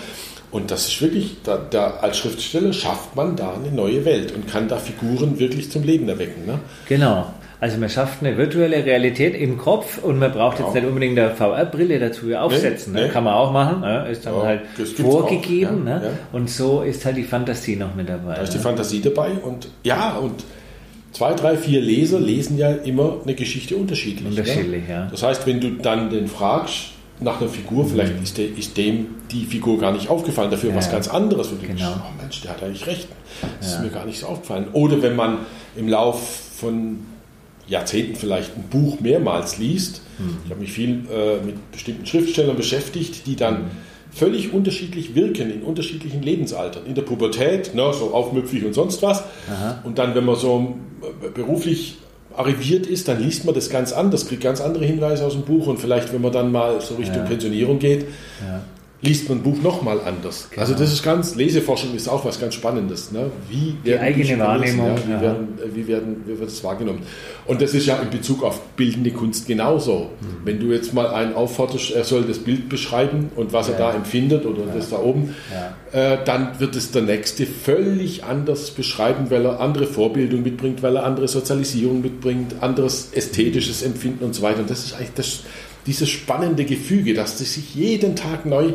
Und das ist wirklich, da, da, als Schriftsteller schafft man da eine neue Welt und kann da Figuren wirklich zum Leben erwecken. Ne? Genau. Also man schafft eine virtuelle Realität im Kopf und man braucht jetzt ja. nicht unbedingt eine VR-Brille dazu aufsetzen. Nee, ne? nee. Kann man auch machen, ne? ist dann ja, halt vorgegeben. Ja, ne? Und so ist halt die Fantasie noch mit dabei. Da ist die ne? Fantasie dabei und ja, und zwei, drei, vier Leser lesen ja immer eine Geschichte unterschiedlich. Unterschiedlich, ja. ja. Das heißt, wenn du dann den fragst, nach einer Figur, vielleicht ist, der, ist, dem die Figur gar nicht aufgefallen, dafür ja, was ganz anderes. Und genau. oh Mensch, der hat eigentlich recht. Das ja. ist mir gar nicht so aufgefallen. Oder wenn man im Lauf von Jahrzehnten vielleicht ein Buch mehrmals liest. Mhm. Ich habe mich viel äh, mit bestimmten Schriftstellern beschäftigt, die dann mhm. Völlig unterschiedlich wirken in unterschiedlichen Lebensaltern. In der Pubertät, ne, so aufmüpfig und sonst was. Aha. Und dann, wenn man so äh, beruflich arriviert ist, dann liest man das ganz anders, kriegt ganz andere Hinweise aus dem Buch und vielleicht, wenn man dann mal so Richtung ja. Pensionierung geht, ja liest man ein Buch nochmal anders. Genau. Also das ist ganz, Leseforschung ist auch was ganz Spannendes. Ne? Wie Die eigene Wahrnehmung. ja? Wie, werden, wie, werden, wie wird es wahrgenommen? Und das ist ja in Bezug auf bildende Kunst genauso. Mhm. Wenn du jetzt mal einen aufforderst, er soll das Bild beschreiben und was ja. er da empfindet oder das da oben, äh, dann wird es der Nächste völlig anders beschreiben, weil er andere Vorbildung mitbringt, weil er andere Sozialisierung mitbringt, anderes ästhetisches Empfinden und so weiter. Und das ist eigentlich das dieses spannende Gefüge, dass das sich jeden Tag neu,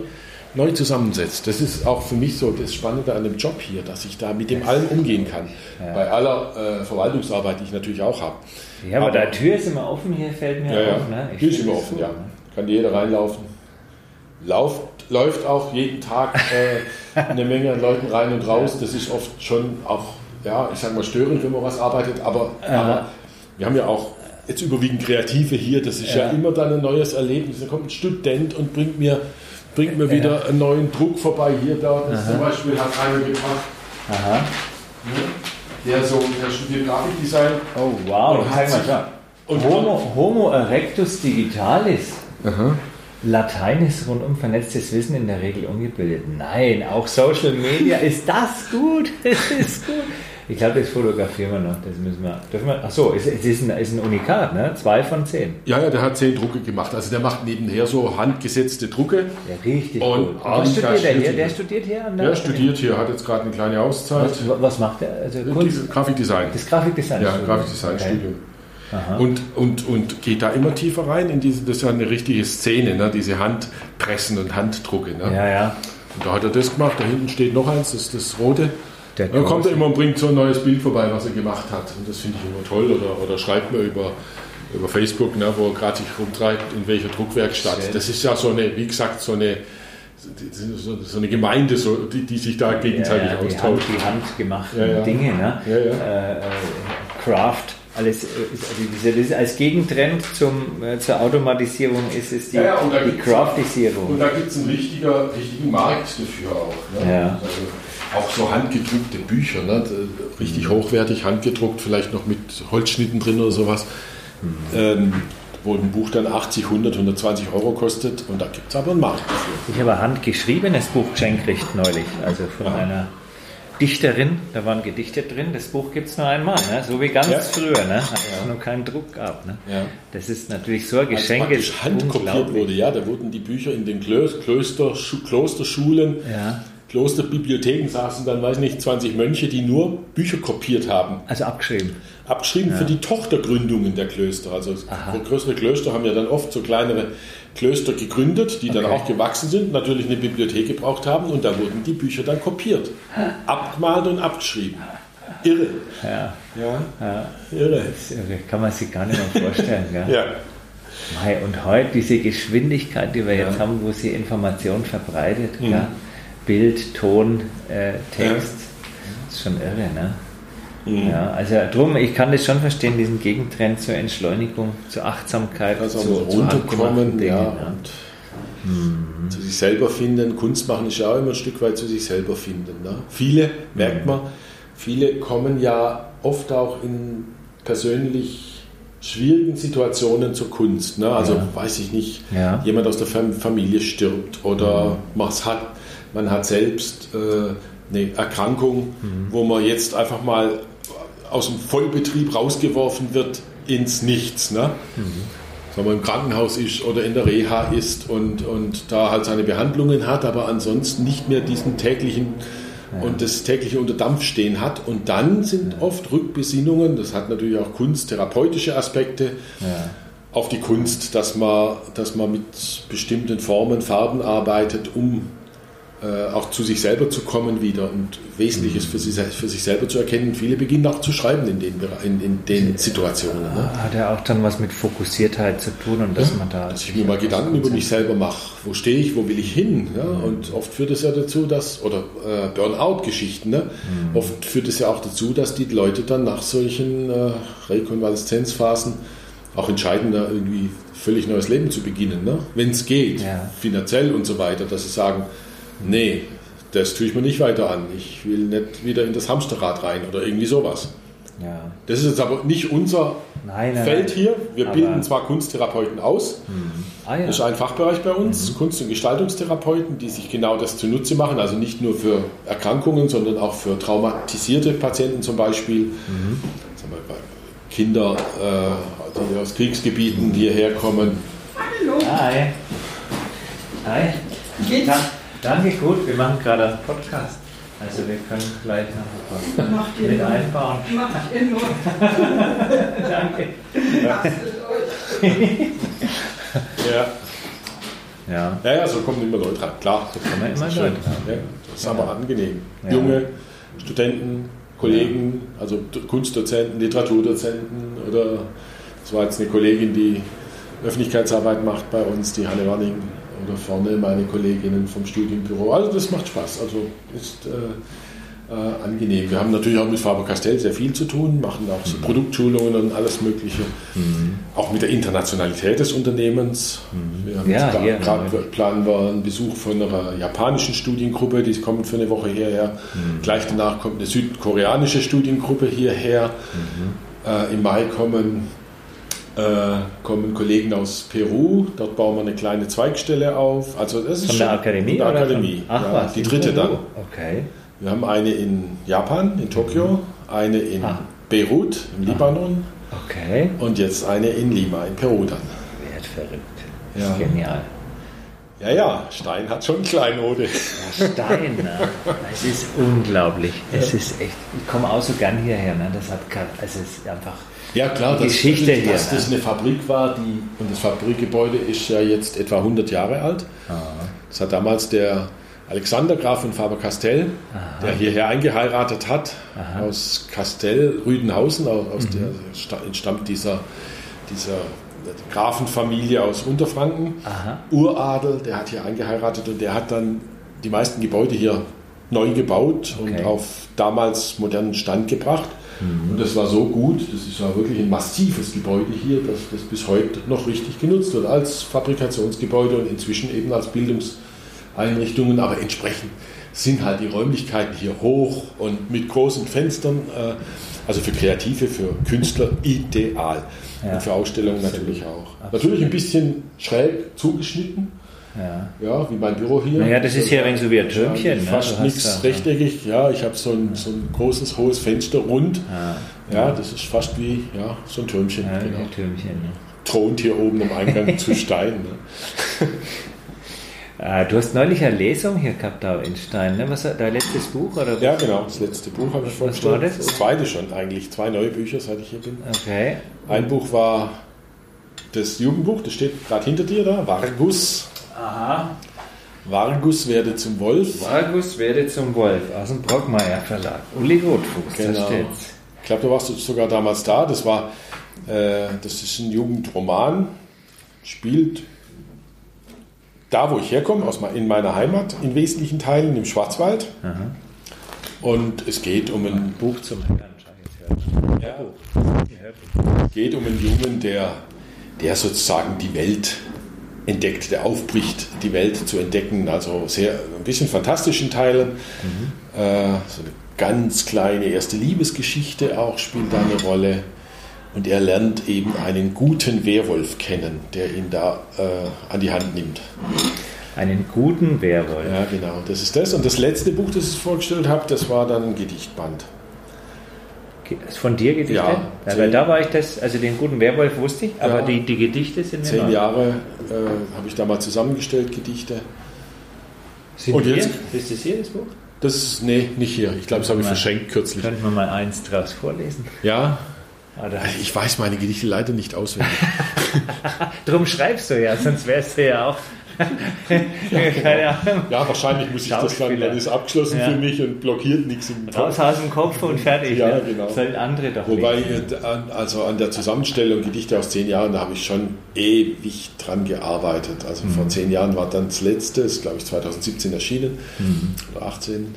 neu zusammensetzt. Das ist auch für mich so das Spannende an dem Job hier, dass ich da mit dem allem umgehen kann. Ja. Bei aller äh, Verwaltungsarbeit, die ich natürlich auch habe. Ja, aber, aber die Tür ist immer offen hier, fällt mir ja, auf. Ne? Tür ist immer offen, so, ja. Kann jeder reinlaufen. Lauft, läuft auch jeden Tag äh, eine Menge an Leuten rein und raus. Das ist oft schon auch, ja, ich sag mal, störend, wenn man was arbeitet, aber, aber wir haben ja auch jetzt überwiegend Kreative hier, das ist ja, ja immer dann ein neues Erlebnis. Da kommt ein Student und bringt mir, bringt mir wieder einen neuen Druck vorbei. Hier, da, das zum Beispiel hat einer gebracht. Aha. Der, so, der studiert Grafikdesign. Oh, wow, zeig mal da. Und Homo, Homo erectus digitalis. Aha. Latein ist rundum vernetztes Wissen in der Regel ungebildet. Nein, auch Social Media ist das gut. Das ist gut. Ich glaube, das fotografieren wir noch. Das müssen wir. Dürfen wir achso, es, es ist, ein, ist ein Unikat, ne? Zwei von zehn. Ja, ja, der hat zehn Drucke gemacht. Also der macht nebenher so handgesetzte Drucke. Ja, richtig. Und gut. was studiert der hier? Der studiert hier an der Der studiert hier, hat jetzt gerade eine kleine Auszeit. Was, was macht er? Also Kunst? Grafikdesign. Das Grafikdesign. Ja, Grafikdesign-Studium. Okay. Und, und, und geht da immer tiefer rein in diese, das ist ja eine richtige Szene, ne? diese Handpressen und Handdrucke. Ne? Ja, ja. Und da hat er das gemacht, da hinten steht noch eins, das ist das rote. Der dann kommt er immer und bringt so ein neues Bild vorbei, was er gemacht hat. Und das finde ich immer toll. Oder, oder schreibt mir über, über Facebook, ne, wo er gerade sich rumtreibt, in welcher Druckwerkstatt. Das ist ja so eine, wie gesagt, so eine, so eine Gemeinde, so, die, die sich da gegenseitig ja, ja, austauscht. Die, Hand, die handgemachten ja, Dinge, ne? Äh, äh, Craft alles, also das als Gegentrend zum, äh, zur Automatisierung ist es die, ja, ja, die Craftisierung. Und da gibt es einen richtiger, richtigen Markt dafür auch. Ne? Ja. Also, auch so handgedruckte Bücher, ne? richtig mhm. hochwertig handgedruckt, vielleicht noch mit Holzschnitten drin oder sowas. Mhm. Ähm, wo ein Buch dann 80, 100, 120 Euro kostet und da gibt es aber einen Markt dafür. Ich habe ein handgeschriebenes Buch geschenkt neulich, also von ja. einer Dichterin, da waren Gedichte drin, das Buch gibt es nur einmal, ne? so wie ganz ja. früher, ne? als es noch keinen Druck gab. Ne? Ja. Das ist natürlich so ein Geschenk. Als handkopiert wurde, ja, da wurden die Bücher in den Klöster, Klosterschulen ja. Klosterbibliotheken saßen dann, weiß nicht, 20 Mönche, die nur Bücher kopiert haben. Also abgeschrieben. Abgeschrieben ja. für die Tochtergründungen der Klöster. Also Aha. größere Klöster haben ja dann oft so kleinere Klöster gegründet, die okay. dann auch gewachsen sind, natürlich eine Bibliothek gebraucht haben und da wurden die Bücher dann kopiert. Abgemalt und abgeschrieben. Irre. Ja. Ja. ja. Irre. irre. Kann man sich gar nicht mehr vorstellen. Ja. Und heute diese Geschwindigkeit, die wir jetzt haben, wo sie Information verbreitet, mhm. Bild, Ton, äh, Text. Ja. ist schon irre, ne? Mhm. Ja, also drum, ich kann das schon verstehen, diesen Gegentrend zur Entschleunigung, zur Achtsamkeit, also zu, runterkommen, zu ja, und mhm. zu sich selber finden. Kunst machen ist ja auch immer ein Stück weit zu sich selber finden. Ne? Viele, merkt mhm. man, viele kommen ja oft auch in persönlich schwierigen Situationen zur Kunst. Ne? Also ja. weiß ich nicht, ja. jemand aus der Familie stirbt oder mhm. hat man hat selbst äh, eine Erkrankung, mhm. wo man jetzt einfach mal aus dem Vollbetrieb rausgeworfen wird ins Nichts. Ne? Mhm. Wenn man im Krankenhaus ist oder in der Reha ist und, und da halt seine Behandlungen hat, aber ansonsten nicht mehr diesen täglichen ja. und das tägliche unter Dampf stehen hat. Und dann sind ja. oft Rückbesinnungen, das hat natürlich auch kunsttherapeutische Aspekte, ja. auf die Kunst, dass man, dass man mit bestimmten Formen, Farben arbeitet, um auch zu sich selber zu kommen wieder und Wesentliches für, sie, für sich selber zu erkennen. Viele beginnen auch zu schreiben in den, in, in den Situationen. Ne? Hat ja auch dann was mit Fokussiertheit zu tun und dass ja, man da. Dass ich mir mal Gedanken über mich selber mache. Wo stehe ich, wo will ich hin? Ja? Mhm. Und oft führt es ja dazu, dass, oder äh, Burnout-Geschichten, ne? Mhm. oft führt es ja auch dazu, dass die Leute dann nach solchen äh, Rekonvaleszenzphasen auch entscheiden, da irgendwie völlig neues Leben zu beginnen, ne? wenn es geht, ja. finanziell und so weiter, dass sie sagen, nee, das tue ich mir nicht weiter an. Ich will nicht wieder in das Hamsterrad rein oder irgendwie sowas. Ja. Das ist jetzt aber nicht unser nein, nein, Feld hier. Wir aber bilden zwar Kunsttherapeuten aus. Hm. Ah, ja. Das ist ein Fachbereich bei uns, mhm. Kunst- und Gestaltungstherapeuten, die sich genau das zunutze machen. Also nicht nur für Erkrankungen, sondern auch für traumatisierte Patienten zum Beispiel. Mhm. Wir, Kinder, äh, die aus Kriegsgebieten hierher kommen. Hallo. Hi. Hi. Geht's? Danke, gut. Wir machen gerade einen Podcast. Also wir können gleich noch was Macht mit einbauen. Macht ihr nur. Danke. Ja. ja. Ja. ja, ja, so kommen immer Leute rein. Klar, so kommen immer Leute rein. Ja, das ist ja. aber angenehm. Ja. Junge Studenten, Kollegen, also Kunstdozenten, Literaturdozenten oder das war jetzt eine Kollegin, die Öffentlichkeitsarbeit macht bei uns, die Hanne Wanning, oder vorne meine Kolleginnen vom Studienbüro. Also das macht Spaß, also ist äh, äh, angenehm. Wir haben natürlich auch mit Faber-Castell sehr viel zu tun, machen auch so mhm. Produktschulungen und alles Mögliche. Mhm. Auch mit der Internationalität des Unternehmens. Mhm. Wir haben ja, ja, gerade ja. planen wir einen Besuch von einer japanischen Studiengruppe, die kommt für eine Woche hierher. Mhm. Gleich danach kommt eine südkoreanische Studiengruppe hierher. Mhm. Äh, Im Mai kommen kommen Kollegen aus Peru, dort bauen wir eine kleine Zweigstelle auf. Also das ist von der Akademie? Von der Akademie. Ach ja, was, die dritte dann. Okay. Wir haben eine in Japan, in Tokio, eine in ah. Beirut, im ah. Libanon. Okay. Und jetzt eine in Lima, in Peru dann. Wird verrückt. Ja. Genial. Ja, ja, Stein hat schon Kleinode. Ja, Stein, ne? es ist unglaublich. Es ist echt, ich komme auch so gern hierher. Ne? Das hat, also es ist einfach ja, klar, dass, Geschichte hier, dass das eine Fabrik war, die, und das Fabrikgebäude ist ja jetzt etwa 100 Jahre alt. Aha. Das hat damals der Alexander Graf von Faber-Castell, der hierher eingeheiratet hat, Aha. aus Castell, Rüdenhausen, aus mhm. der entstammt dieser, dieser Grafenfamilie aus Unterfranken, Aha. Uradel, der hat hier eingeheiratet und der hat dann die meisten Gebäude hier neu gebaut okay. und auf damals modernen Stand gebracht. Mhm. Und das war so gut, das ist ja wirklich ein massives Gebäude hier, dass das bis heute noch richtig genutzt wird als Fabrikationsgebäude und inzwischen eben als Bildungseinrichtungen, aber entsprechend sind halt die Räumlichkeiten hier hoch und mit großen Fenstern, äh, also für Kreative, für Künstler ideal. Ja. Und für Ausstellungen natürlich auch. Absolut. Natürlich ein bisschen schräg zugeschnitten, ja. ja, wie mein Büro hier. Naja, das ist hier ein so wie ein Türmchen. Ne? Fast ne? nichts rechteckig. Ja, ich habe so ein, so ein großes, hohes Fenster rund. Ja, ja das ist fast wie ja, so ein Türmchen. Ja, genau. ein Türmchen ne? Thront hier oben am Eingang zu Stein. Ne? Ah, du hast neulich eine Lesung hier gehabt da in Stein, ne? Was dein letztes Buch? Oder ja, genau, das letzte Buch habe ich vorgestellt. Das? Das zweite schon eigentlich, zwei neue Bücher, seit ich hier bin. Okay. Ein Buch war das Jugendbuch, das steht gerade hinter dir da, Vargus, Aha. Vargus werde zum Wolf. Vargus werde zum Wolf aus dem Brockmeier Verlag. Uli Rotfuß, genau. da steht's. Ich glaube, du warst sogar damals da. Das war, äh, das ist ein Jugendroman, spielt da, wo ich herkomme, aus, in meiner Heimat, in wesentlichen Teilen im Schwarzwald. Aha. Und es geht um ein, Buch zum Hören. Ja, geht um einen Jungen, der, der sozusagen die Welt entdeckt, der aufbricht, die Welt zu entdecken. Also sehr ein bisschen fantastischen Teilen. Mhm. Äh, so eine ganz kleine erste Liebesgeschichte auch spielt da eine Rolle. Und er lernt eben einen guten Werwolf kennen, der ihn da äh, an die Hand nimmt. Einen guten Werwolf. Ja, genau, das ist das. Und das letzte Buch, das ich vorgestellt habe, das war dann ein Gedichtband. Von dir Gedichte? Ja, ja weil da war ich das, also den guten Werwolf wusste ich, aber ja, die, die Gedichte sind Zehn neu. Jahre äh, habe ich da mal zusammengestellt, Gedichte. Sind Und jetzt, ist das hier das Buch? Das ist, nee, nicht hier. Ich glaube, das habe ich verschenkt kürzlich. Könnten wir mal eins draus vorlesen? Ja. Oder? Ich weiß meine Gedichte leider nicht auswendig. Drum schreibst du ja, sonst wärst du ja auch Keine Ahnung. Ja, wahrscheinlich muss ich das dann, dann ist abgeschlossen ja. für mich und blockiert nichts im Kopf. Raus aus dem Kopf und fertig. ja, ne? genau. Sollen andere doch Wobei, lesen. Äh, also an der Zusammenstellung Gedichte aus zehn Jahren, da habe ich schon ewig dran gearbeitet. Also mhm. vor zehn Jahren war dann das letzte, ist glaube ich 2017 erschienen mhm. oder 18.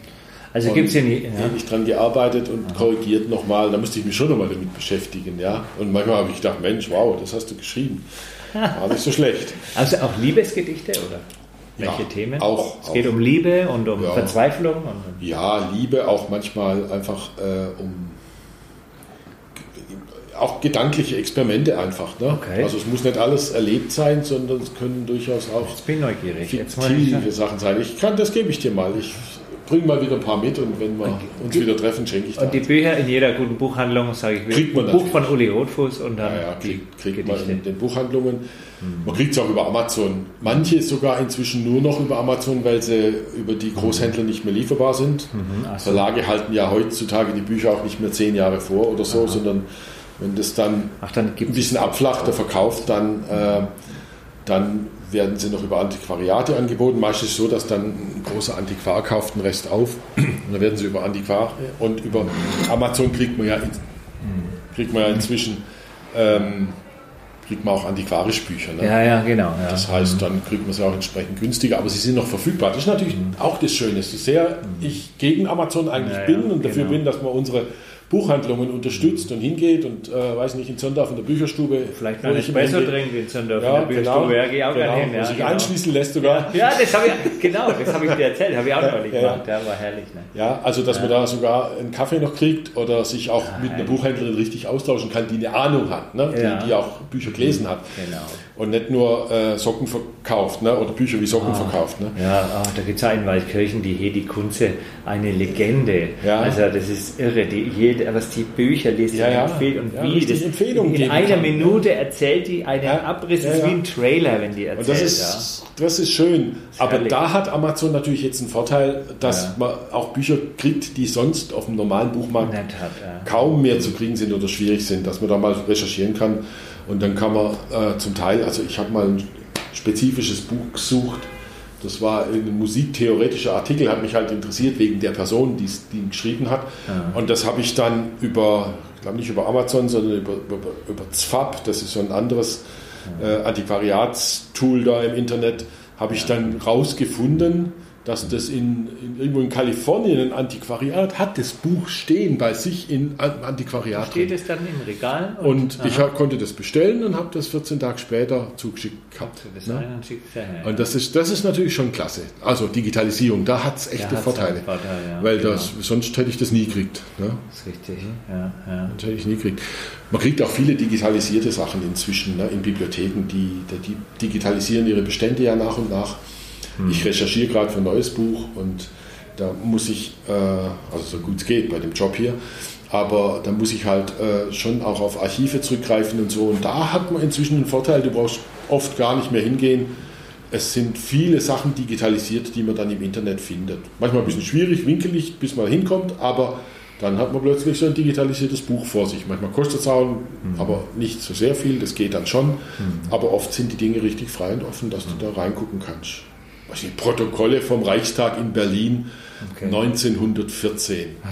Also gibt es ja nie. Ja. Ewig dran gearbeitet und Aha. korrigiert nochmal. Da musste ich mich schon nochmal damit beschäftigen. ja. Und manchmal habe ich gedacht, Mensch, wow, das hast du geschrieben. War nicht so schlecht. Also auch Liebesgedichte oder? Welche ja, Themen? Auch, es geht um Liebe und um ja, Verzweiflung. Und ja, Liebe auch manchmal einfach äh, um auch gedankliche Experimente einfach. Ne? Okay. Also es muss nicht alles erlebt sein, sondern es können durchaus auch Jetzt bin neugierig. fiktive Sachen sein. Ich kann, das gebe ich dir mal. Ich bring mal wieder ein paar mit und wenn wir und uns wieder treffen, schenke ich dir. Und die Bücher in jeder guten Buchhandlung, sage ich, kriegt man Buch von Uli Rotfuß und dann ja, ja, kriegt, kriegt man in den Buchhandlungen. Mhm. Man kriegt es auch über Amazon. Manche sogar inzwischen nur noch über Amazon, weil sie über die Großhändler nicht mehr lieferbar sind. Mhm, so. Verlage halten ja heutzutage die Bücher auch nicht mehr zehn Jahre vor oder so, Aha. sondern wenn das dann, Ach, dann ein bisschen abflacht, der Verkauf, dann, äh, dann werden sie noch über Antiquariate angeboten. Meistens ist es so, dass dann ein großer Antiquar kauft den Rest auf. Und dann werden sie über Antiquar und über Amazon kriegt man ja, kriegt man ja inzwischen ähm, kriegt man auch antiquarische Bücher. Ne? Ja, ja, genau. Ja. Das heißt, dann kriegt man sie auch entsprechend günstiger, aber sie sind noch verfügbar. Das ist natürlich mhm. auch das Schöne, so sehr ich gegen Amazon eigentlich ja, bin und dafür genau. bin, dass man unsere Buchhandlungen unterstützt und hingeht und, äh, weiß nicht, in Zondorf in der Bücherstube. Vielleicht mal nicht besser trinkt in Zondorf ja, in der Bücherstube. Genau, ja, gehe auch genau, hin. Ja, sich genau. anschließen lässt sogar. Ja, das habe ich, genau, das habe ich dir erzählt, habe ich auch ja, neulich gemacht. Ja, war herrlich. Ne? Ja, also, dass man da sogar einen Kaffee noch kriegt oder sich auch mit einer Buchhändlerin richtig austauschen kann, die eine Ahnung hat, ne? die, die auch Bücher gelesen hat. Genau. Und nicht nur äh, Socken verkauft ne? oder Bücher wie Socken oh, verkauft. Ne? Ja, oh, da gibt es auch in Waldkirchen die Hedi Kunze, eine Legende. Ja. Also das ist irre, die, jede, was die Bücher liest, ja, ja. empfiehlt und ja, wie. Das Empfehlungen in einer kann. Minute erzählt die einen Abriss, das ist wie ein Trailer, wenn die erzählt. Und das ist, das ist schön. Das ist Aber herrlich. da hat Amazon natürlich jetzt einen Vorteil, dass man auch Bücher kriegt, die sonst auf dem normalen Buchmarkt hat, kaum mehr zu kriegen sind oder schwierig sind, dass man da mal recherchieren kann und dann kann man äh, zum Teil, also ich habe mal ein spezifisches Buch gesucht, das war ein musiktheoretischer Artikel, hat mich halt interessiert wegen der Person, die, ihn geschrieben hat. Ja. Und das habe ich dann über, ich glaube nicht über Amazon, sondern über, über, über ZFAP, das ist so ein anderes äh, Antiquariatstool da im Internet, habe ich dann rausgefunden, dass das in, in, irgendwo in Kalifornien ein Antiquariat hat, das Buch stehen bei sich in Antiquariat. Steht es dann im Regal? Und, und ich konnte das bestellen und habe das 14 Tage später zugeschickt gehabt. Ne? Und das ist, das ist natürlich schon klasse. Also Digitalisierung, da hat es echte Vorteile. Vorteil, ja. Weil das, genau. sonst hätte ich das nie gekriegt. Ne? Das ist richtig, ja. ja. Das hätte ich nie gekriegt. Man kriegt auch viele digitalisierte Sachen inzwischen ne, in Bibliotheken, die, die digitalisieren ihre Bestände ja nach und nach. Hm. Ich recherchiere gerade für ein neues Buch und da muss ich, äh, also so gut es geht bei dem Job hier, aber da muss ich halt äh, schon auch auf Archive zurückgreifen und so. Und da hat man inzwischen einen Vorteil, du brauchst oft gar nicht mehr hingehen. Es sind viele Sachen digitalisiert, die man dann im Internet findet. Manchmal ein bisschen schwierig, winkelig, bis man hinkommt, aber dann hat man plötzlich so ein digitalisiertes Buch vor sich. Manchmal kostet es auch, mhm. aber nicht so sehr viel, das geht dann schon. Mhm. Aber oft sind die Dinge richtig frei und offen, dass mhm. du da reingucken kannst die Protokolle vom Reichstag in Berlin okay. 1914.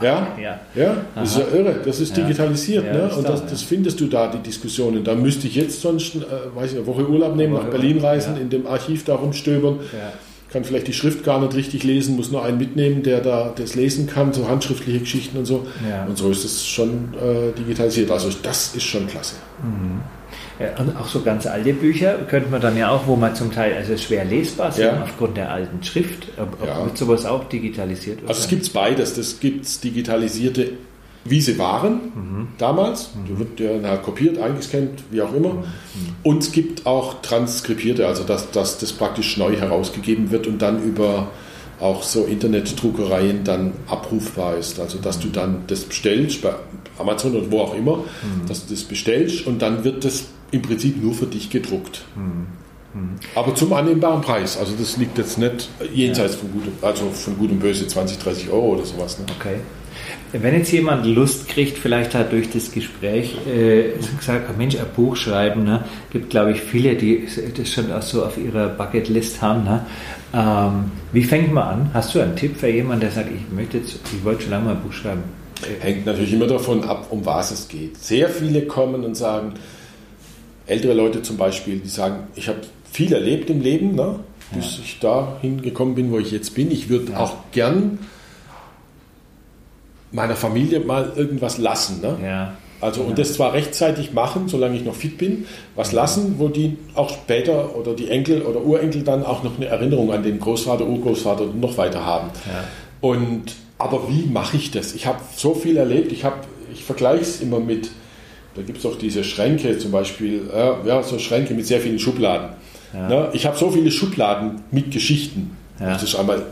Ja, ja, ja das Aha. ist ja irre. Das ist digitalisiert, ja, ne? Und das, das, findest du da, die Diskussionen. Da müsste ich jetzt sonst, äh, weiß ich, eine Woche Urlaub nehmen, Woche nach Berlin reisen, in dem Archiv da rumstöbern. Kann vielleicht die Schrift gar nicht richtig lesen, muss nur einen mitnehmen, der da das lesen kann, so handschriftliche Geschichten und so. Und so ist es schon äh, digitalisiert. Also das ist schon klasse. Mhm. Und auch so ganz alte Bücher könnte man dann ja auch, wo man zum Teil also schwer lesbar sind ja. aufgrund der alten Schrift, ob, ob ja. wird sowas auch digitalisiert wird. Also es gibt beides. Das gibt digitalisierte, wie sie waren mhm. damals. Mhm. wird ja kopiert, eingescannt, wie auch immer. Mhm. Und es gibt auch transkribierte, also dass, dass das praktisch neu herausgegeben wird und dann über auch so Internetdruckereien dann abrufbar ist. Also dass du dann das bestellst bei Amazon oder wo auch immer, mhm. dass du das bestellst und dann wird das im Prinzip nur für dich gedruckt. Mhm. Mhm. Aber zum annehmbaren Preis. Also das liegt jetzt nicht jenseits ja. von, gut, also von gut und böse 20, 30 Euro oder sowas. Ne? Okay. Wenn jetzt jemand Lust kriegt, vielleicht hat durch das Gespräch äh, gesagt, Mensch, ein Buch schreiben, ne? gibt glaube ich viele, die das schon auch so auf ihrer Bucketlist haben. Ne? Ähm, wie fängt man an? Hast du einen Tipp für jemanden, der sagt, ich möchte jetzt, ich wollte schon lange mal ein Buch schreiben? Hängt natürlich immer davon ab, um was es geht. Sehr viele kommen und sagen, ältere Leute zum Beispiel, die sagen, ich habe viel erlebt im Leben, ne? bis ja. ich dahin gekommen bin, wo ich jetzt bin. Ich würde ja. auch gern meiner Familie mal irgendwas lassen. Ne? Ja. Also, und das zwar rechtzeitig machen, solange ich noch fit bin, was lassen, wo die auch später oder die Enkel oder Urenkel dann auch noch eine Erinnerung an den Großvater, Urgroßvater noch weiter haben. Und, aber wie mache ich das? Ich habe so viel erlebt, ich, ich vergleiche es immer mit, da gibt es auch diese Schränke zum Beispiel, äh, ja, so Schränke mit sehr vielen Schubladen. Ja. Ne? Ich habe so viele Schubladen mit Geschichten. Ja. Das ist einmal äh,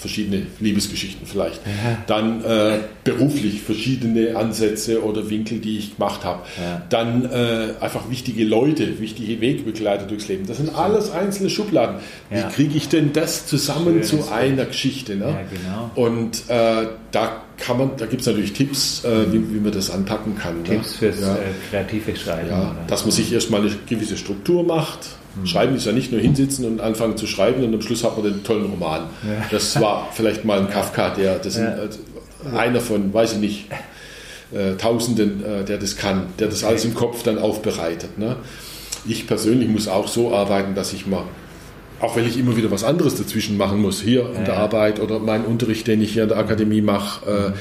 verschiedene Liebesgeschichten vielleicht. Ja. Dann äh, beruflich verschiedene Ansätze oder Winkel, die ich gemacht habe. Dann äh, einfach wichtige Leute, wichtige Wegbegleiter durchs Leben. Das sind alles einzelne Schubladen. Wie kriege ich denn das zusammen Schön, zu einer Geschichte? Ne? Genau. Und äh, da kann man, da gibt es natürlich Tipps, äh, wie, wie, man das anpacken kann. Ne? Tipps ne? fürs kreative Schreiben. dass man sich erstmal eine gewisse Struktur macht Mhm. Schreiben ist ja nicht nur hinsitzen und anfangen zu schreiben und am Schluss hat man den tollen Roman. Ja. Das war vielleicht mal ein Kafka, der, das ja. ist einer von, weiß ich nicht, äh, Tausenden, äh, der das kann, der das alles im Kopf dann aufbereitet. Ne? Ich persönlich muss auch so arbeiten, dass ich mal, auch wenn ich immer wieder was anderes dazwischen machen muss, hier in der Arbeit oder meinen Unterricht, den ich hier an der Akademie mache, äh,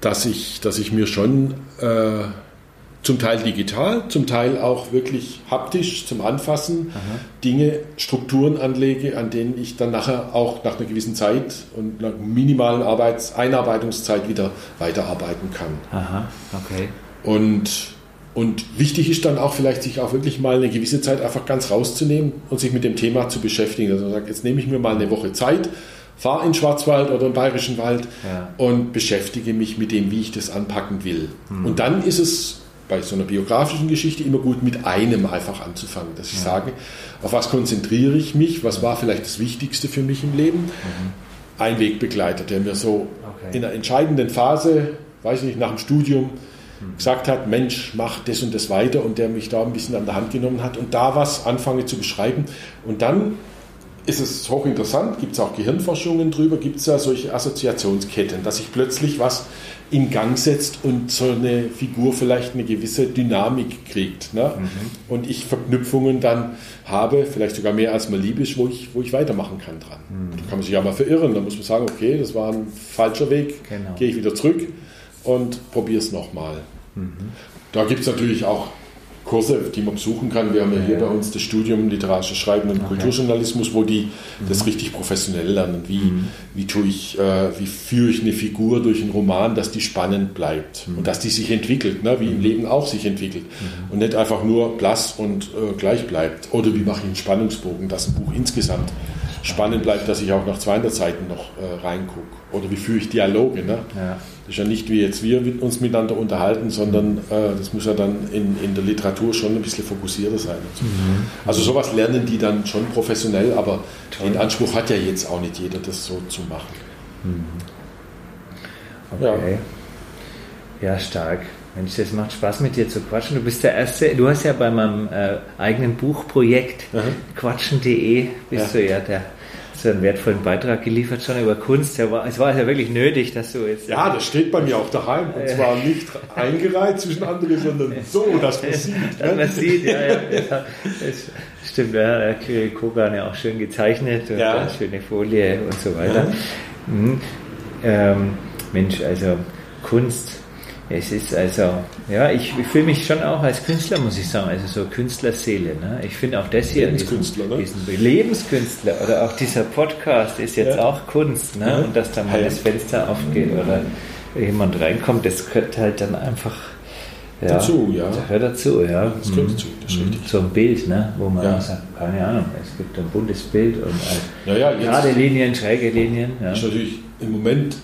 dass, ich, dass ich mir schon äh, zum Teil digital, zum Teil auch wirklich haptisch zum Anfassen, Aha. Dinge, Strukturen anlege, an denen ich dann nachher auch nach einer gewissen Zeit und einer minimalen Arbeits Einarbeitungszeit wieder weiterarbeiten kann. Aha, okay. Und, und wichtig ist dann auch vielleicht, sich auch wirklich mal eine gewisse Zeit einfach ganz rauszunehmen und sich mit dem Thema zu beschäftigen. Also man sagt, jetzt nehme ich mir mal eine Woche Zeit, fahre in Schwarzwald oder im Bayerischen Wald ja. und beschäftige mich mit dem, wie ich das anpacken will. Hm. Und dann ist es bei so einer biografischen Geschichte immer gut mit einem einfach anzufangen, dass ich ja. sage, auf was konzentriere ich mich, was war vielleicht das Wichtigste für mich im Leben. Mhm. Ein Wegbegleiter, der mir so okay. in einer entscheidenden Phase, weiß ich nicht, nach dem Studium mhm. Gesagt hat, Mensch, mach das und das weiter und der mich da ein bisschen an der Hand genommen hat und da was anfange zu beschreiben. Und dann ist es hochinteressant, gibt es auch Gehirnforschungen drüber, gibt es ja solche Assoziationsketten, dass ich plötzlich was in Gang setzt und so eine Figur vielleicht eine gewisse Dynamik kriegt. Ne? Mhm. Und ich Verknüpfungen dann habe, vielleicht sogar mehr als mal liebisch, wo ich, wo ich weitermachen kann dran. Mhm. Da kann man sich ja mal verirren, da muss man sagen, okay, das war ein falscher Weg, genau. gehe ich wieder zurück und probiere es nochmal. Mhm. Da gibt es natürlich auch Kurse, die man besuchen kann. Wir haben ja hier bei uns das Studium Literarisches Schreiben und okay. Kulturjournalismus, wo die mhm. das richtig professionell lernen. Wie, mhm. wie, tue ich, äh, wie führe ich eine Figur durch einen Roman, dass die spannend bleibt mhm. und dass die sich entwickelt, ne? wie im mhm. Leben auch sich entwickelt. Mhm. Und nicht einfach nur blass und äh, gleich bleibt. Oder wie mache ich einen Spannungsbogen, dass ein Buch insgesamt spannend bleibt, dass ich auch nach 200 Seiten noch äh, reingucke. Oder wie führe ich Dialoge. Ne? Ja. Das ist ja nicht wie jetzt wir uns miteinander unterhalten, sondern äh, das muss ja dann in, in der Literatur schon ein bisschen fokussierter sein. Mhm. Also sowas lernen die dann schon professionell, aber Toll. den Anspruch hat ja jetzt auch nicht jeder, das so zu machen. Mhm. Okay. Ja. ja, stark. Mensch, das macht Spaß mit dir zu quatschen. Du bist der Erste, du hast ja bei meinem äh, eigenen Buchprojekt mhm. quatschen.de bist ja. du ja der so einen wertvollen Beitrag geliefert schon über Kunst. Ja, war, es war ja wirklich nötig, dass du jetzt. Ja, das steht bei mir auch daheim. Und zwar nicht eingereiht zwischen anderen, sondern so, dass man sieht. Dass ne? man sieht, ja, ja. Das stimmt, ja. Der Kogan ja auch schön gezeichnet und ja. schöne Folie und so weiter. Ja. Mhm. Ähm, Mensch, also Kunst es ist also, ja, ich, ich fühle mich schon auch als Künstler, muss ich sagen, also so Künstlerseele. Ne? Ich finde auch das hier, Lebenskünstler, diesen, diesen Lebenskünstler oder auch dieser Podcast ist jetzt ja. auch Kunst. Ne? Ja. Und dass da mal das Fenster aufgeht oder jemand reinkommt, das gehört halt dann einfach ja, dazu, ja. Das gehört dazu, ja. Das gehört dazu, das ist mhm. richtig. So ein Bild, ne? wo man ja. sagt, keine Ahnung, es gibt ein buntes Bild und halt ja, gerade Linien, schräge Linien. Ja. Ist natürlich im Moment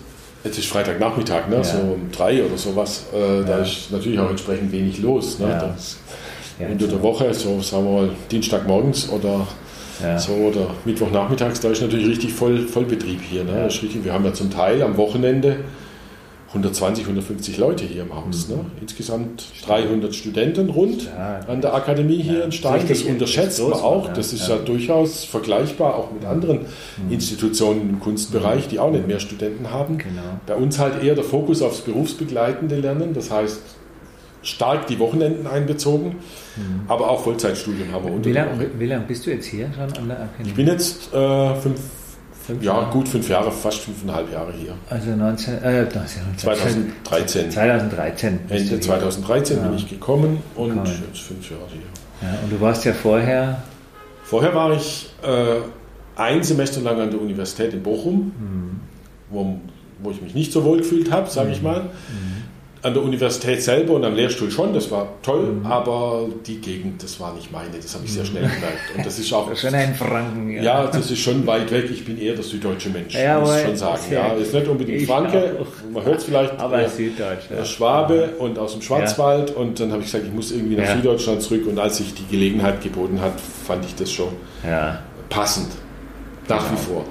Jetzt ist Freitagnachmittag, ne? Ja. so um drei oder sowas. Äh, ja. Da ist natürlich auch entsprechend wenig los. Ne? Ja. Das, unter der Woche, so sagen wir mal Dienstagmorgens oder so oder Mittwochnachmittags, da ist natürlich richtig voll Vollbetrieb hier. Ne? Ist richtig. Wir haben ja zum Teil am Wochenende 120, 150 Leute hier im Haus. Mhm. Ne? Insgesamt 300 Studenten rund ja. an der Akademie hier ja. in Stein. Das unterschätzt man auch. Ja. Das ist ja. durchaus vergleichbar auch mit anderen mhm. Institutionen im Kunstbereich, die auch nicht mehr Studenten haben. Genau. Bei uns halt eher der Fokus aufs berufsbegleitende Lernen. Das heißt, stark die Wochenenden einbezogen, mhm. aber auch Vollzeitstudium haben wir unter wie lange bist du jetzt hier schon an der Akademie? Ich bin jetzt äh, fünf Fünf ja, Jahre? gut fünf Jahre, fast fünfeinhalb Jahre hier. Also 19, äh, 2013. 2013. Ende 2013 ja. bin ich gekommen und gekommen. jetzt fünf Jahre hier. Ja, und du warst ja vorher? Vorher war ich äh, ein Semester lang an der Universität in Bochum, mhm. wo, wo ich mich nicht so wohl gefühlt habe, sage mhm. ich mal. Mhm an der Universität selber und am Lehrstuhl schon, das war toll, mhm. aber die Gegend, das war nicht meine, das habe ich sehr schnell mhm. gemerkt. Und das ist auch. schon ein Franken, ja. Ja, das ist schon weit weg. Ich bin eher der süddeutsche Mensch, ja, muss ich schon sagen. Ja, ist nicht unbedingt Franke, auch. man hört es vielleicht. Aber äh, Süddeutsch. Ja. Schwabe und aus dem Schwarzwald. Und dann habe ich gesagt, ich muss irgendwie nach Süddeutschland zurück. Und als sich die Gelegenheit geboten hat, fand ich das schon passend. Nach genau. wie vor.